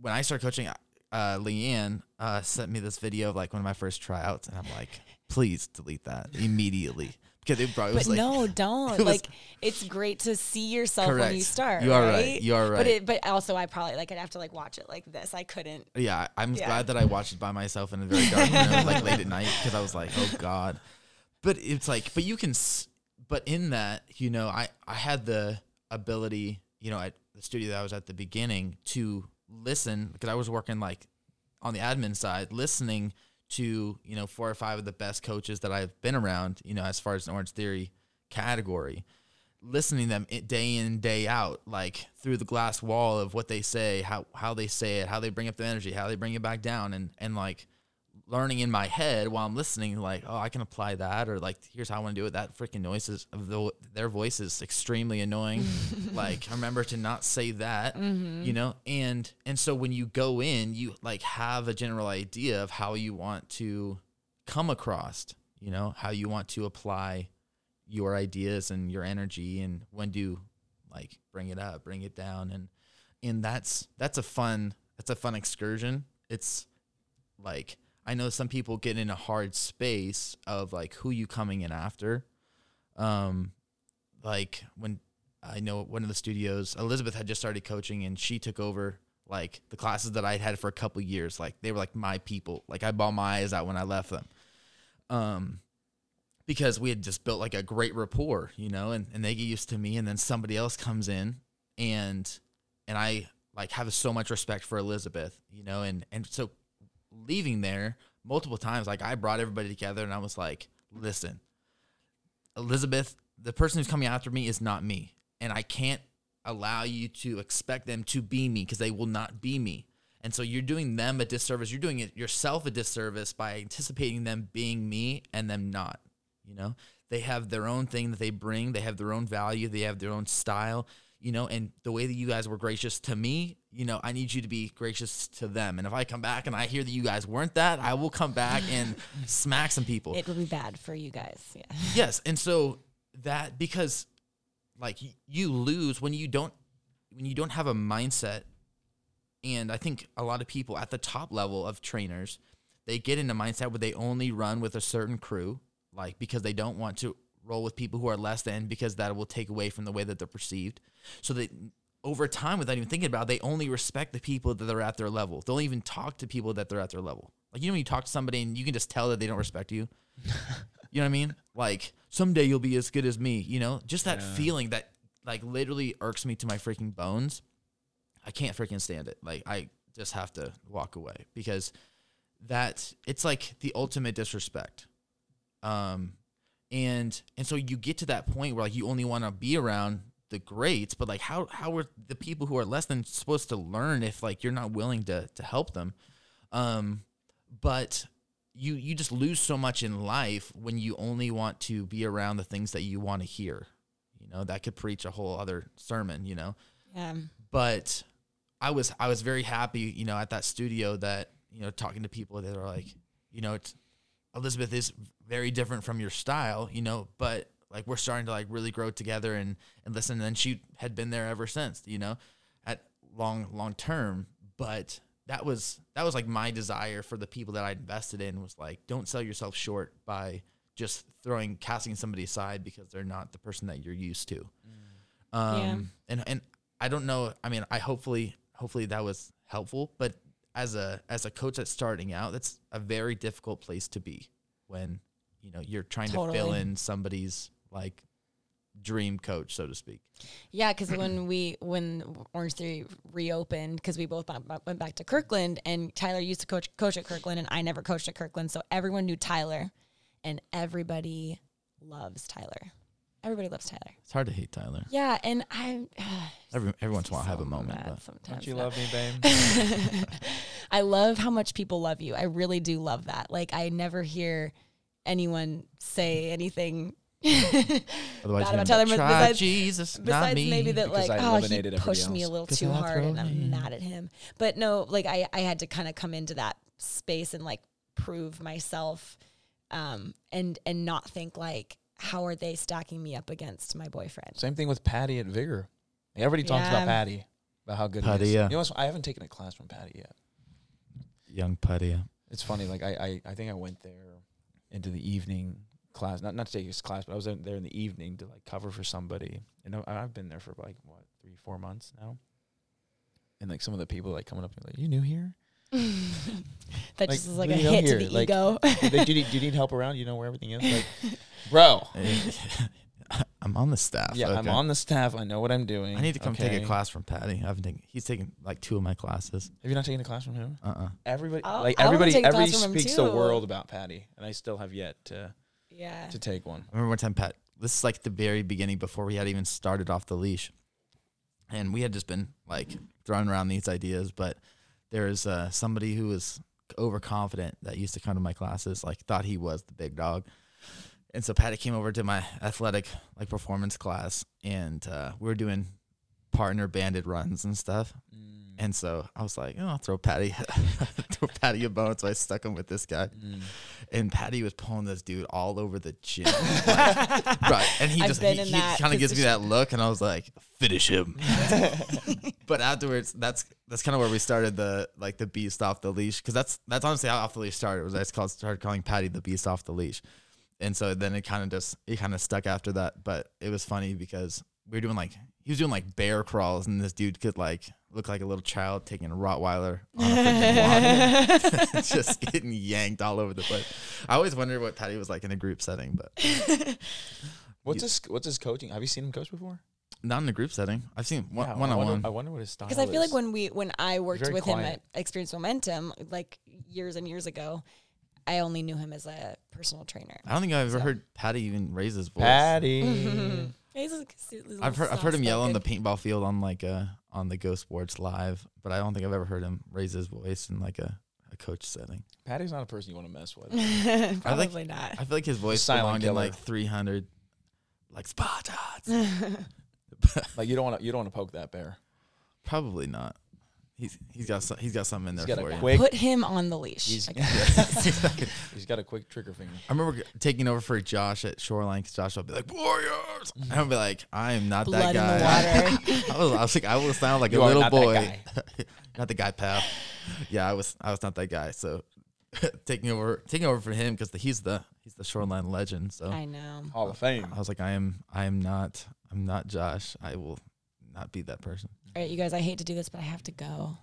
when I started coaching, uh, Leanne uh, sent me this video of like one of my first tryouts, and I'm like, please delete that immediately because it probably But was like, no, *laughs* don't. it like it's great to see yourself when you start. You are right. right. You are right. But it, but also I probably like I'd have to like watch it like this. I couldn't. Yeah, I'm Yeah. glad that I watched it by myself in a very dark room, *laughs* like late at night, because I was like, oh god. But it's like, but you can, s- but in that, you know, I I had the ability, you know, at the studio that I was at the beginning to listen because I was working like on the admin side, listening to you know four or five of the best coaches that I've been around, you know, as far as the Orange Theory category listening them day in day out like through the glass wall of what they say how how they say it how they bring up the energy how they bring it back down and and like learning in my head while I'm listening like oh I can apply that or like here's how I want to do it. That freaking noises of the, their voice is extremely annoying. *laughs* Like remember to not say that mm-hmm. you know? And and so when you go in you like have a general idea of how you want to come across you know? How you want to apply your ideas and your energy and when to like bring it up bring it down. And and that's that's a fun that's a fun excursion. It's like i know some people get in a hard space of like who you coming in after. Um like when i know one of the studios elizabeth had just started coaching and she took over like the classes that i had for a couple years. Like they were like my people. Like i bawled my eyes out when i left them. Um because we had just built like a great rapport, you know, and, and they get used to me and then somebody else comes in and and I like have so much respect for Elizabeth, you know, and and so leaving there multiple times, like I brought everybody together and I was like, listen, Elizabeth, the person who's coming after me is not me. And I can't allow you to expect them to be me because they will not be me. And so you're doing them a disservice. You're doing yourself a disservice by anticipating them being me and them not. You know, they have their own thing that they bring. They have their own value. They have their own style. You know, and the way that you guys were gracious to me, you know, I need you to be gracious to them. And if I come back and I hear that you guys weren't that, I will come back and *laughs* smack some people. It will be bad for you guys. Yeah. yes, and so that because like you lose when you don't when you don't have a mindset and I think a lot of people at the top level of trainers they get in a mindset where they only run with a certain crew like because they don't want to roll with people who are less than because that will take away from the way that they're perceived so that over time without even thinking about it, they only respect the people that are at their level they'll even talk to people that they're at their level like you know when you talk to somebody and you can just tell that they don't respect you *laughs* you know what I mean? Like someday you'll be as good as me. You know, just that Yeah. feeling that like literally irks me to my freaking bones. I can't freaking stand it. Like I just have to walk away because that it's like the ultimate disrespect. Um, and and so you get to that point where like you only want to be around the greats, but like how how are the people who are less than supposed to learn if like you're not willing to to help them? Um, but you you just lose so much in life when you only want to be around the things that you want to hear. You know, that could preach a whole other sermon, you know. Yeah. But I was I was very happy, you know, at that studio that, you know, talking to people that are like, you know, it's Elizabeth is very different from your style, you know, but like we're starting to like really grow together and and listen and then she had been there ever since, you know, at long long term, but that was that was like my desire for the people that I invested in was like don't sell yourself short by just throwing casting somebody aside because they're not the person that you're used to. Um Yeah. and and I don't know, I mean, I hopefully hopefully that was helpful, but as a as a coach that's starting out, that's a very difficult place to be when, you know, you're trying to fill in somebody's like dream coach, so to speak. Yeah, because when we when Orange Theory reopened, because we both ba- ba- went back to Kirkland, and Tyler used to coach coach at Kirkland, and I never coached at Kirkland, so everyone knew Tyler, and everybody loves Tyler. Everybody loves Tyler. It's hard to hate Tyler. Yeah, and I *sighs* Every every once in a while I have a moment, but sometimes. Don't you now. love me, babe? *laughs* I love how much people love you. I really do love that. Like I never hear anyone say anything *laughs* otherwise bad you're about gonna Tyler, be, but try besides- Jesus, not besides me. maybe that Because like oh he eliminated everybody pushed me a little little 'Cause too hard and throw I'm mad at him. But no, like I I had to kind of come into that space and like prove myself um, and and not think like how are they stacking me up against my boyfriend? Same thing with Patty at Vigor. Everybody talks Yeah. about Patty, about how good Patty, he is. yeah. You know, I haven't taken a class from Patty yet. Young putty. It's funny. Like I, I, I think I went there into the evening class, not not to take his class, but I was in there in the evening to like cover for somebody. And I- I've been there for like what three, four months now. And like some of the people like coming up and like, "You new here? *laughs* that Like, just is like a do you know hit here? to the Like, ego. do, *laughs* they- do you need, do you need help around? You know where everything is? Like, *laughs* bro, I'm on the staff. yeah, I'm on the staff. I know what I'm doing. I need to come take a class from Patty. I haven't taken. He's taken like two of my classes. Have you not taken a class from him? Uh. uh Everybody, I'll- like everybody, everybody class from him speaks the world about Patty, and I still have yet to yeah. to take one. I remember one time, Pat. This is like the very beginning before we had even started off the leash, and we had just been like throwing around these ideas. But there was uh, somebody who was overconfident that used to come to my classes, like thought he was the big dog. And so Patty came over to my athletic like performance class, and uh, we were doing partner banded runs and stuff. And so I was like, oh, I'll throw Patty, *laughs* throw Patty a bone. So I stuck him with this guy, Mm. and Patty was pulling this dude all over the gym. *laughs* Like, right, and he I've just been he, kind of gives me that look, and I was like, finish him. *laughs* but afterwards, that's that's kind of where we started the like the beast off the leash because that's that's honestly how off the leash started. Was I called started calling Patty the beast off the leash, and so then it kind of just it kind of stuck after that. But it was funny because we were doing like he was doing like bear crawls, and this dude could like look like a little child taking a Rottweiler on a freaking *laughs* walk, *laughs* just getting yanked all over the place. I always wondered what Patty was like in a group setting, but *laughs* What's his What's his coaching? Have you seen him coach before? not in a group setting. I've seen one Yeah, one I on wonder, one. I wonder what his style. Is. Because I feel like when we when I worked very with him at Experience Momentum, like years and years ago, I only knew him as a personal trainer. I don't think I've ever So. heard Patty even raise his voice. Patty. He's a- he's a I've heard I've heard him yell on the paintball field on like uh on the Go Sports live, but I don't think I've ever heard him raise his voice in like a, a coach setting. Patty's not a person you want to mess with. *laughs* Probably not. I feel like his voice silent belonged in like 300 like Spartans. *laughs* like you don't want to you don't want to poke that bear. Probably not. He's he's got some, he's got something in there He's got for a you. quick. Put him on the leash. He's, Okay. *laughs* *laughs* he's got a quick trigger finger. I remember taking over for Josh at Shoreline because Josh would be like Warriors. Mm-hmm. And I'd be like, I am not Blood in that the guy. water. *laughs* I was, I was like, I will sound like You a are little not that boy, guy. not the guy, pal. Yeah, I was, I was not that guy. So taking over, taking over for him because he's the he's the Shoreline legend. So I know. Hall of Fame. I was like, I am, I am not, I'm not Josh. I will not be that person. All right, you guys. I hate to do this, but I have to go.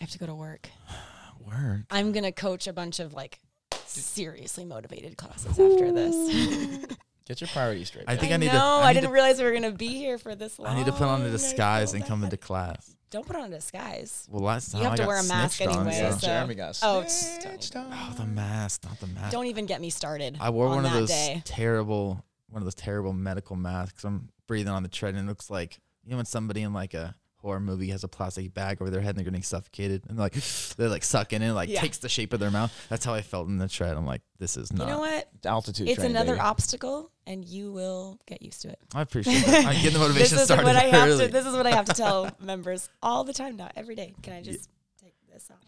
I have to go to work. *sighs* Word. I'm gonna coach a bunch of like seriously motivated classes after this. *laughs* Get your priorities straight. I think I, need know. to. I, need didn't to, realize we were gonna be here for this long. I need to put on a I disguise and come into class. Don't put on a disguise. Well, last time You have I to got wear a mask snitched anyway, so- so- Jeremy got Oh, snitched on. Oh, the mask, not the mask. Don't even get me started. I wore on one of those day. terrible, one of those terrible medical masks. I'm breathing on the tread, and it looks like you know when somebody in like a horror movie has a plastic bag over their head and they're getting suffocated, and they're like *gasps* they're like sucking in, it like Yeah. takes the shape of their mouth. That's how I felt in the tread. I'm like, this is not. You know what? Altitude. It's training, another baby. obstacle, and you will get used to it. I *laughs* appreciate that. I'm getting the motivation this is started what I have early. to. This is what I have to tell *laughs* members all the time now, every day. Can I just take this off?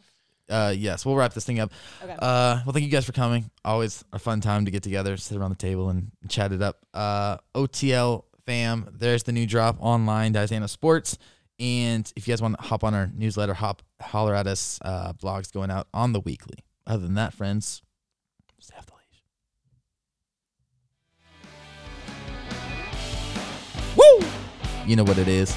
uh, yes, we'll wrap this thing up. Okay. Uh, well, thank you guys for coming. Always a fun time to get together, sit around the table, and chat it up. Uh, OTL fam, there's the new drop online, Diana Sports. And if you guys want to hop on our newsletter, hop holler at us. Uh, blogs going out on the weekly. Other than that, friends, stay off the leash. Woo! You know what it is.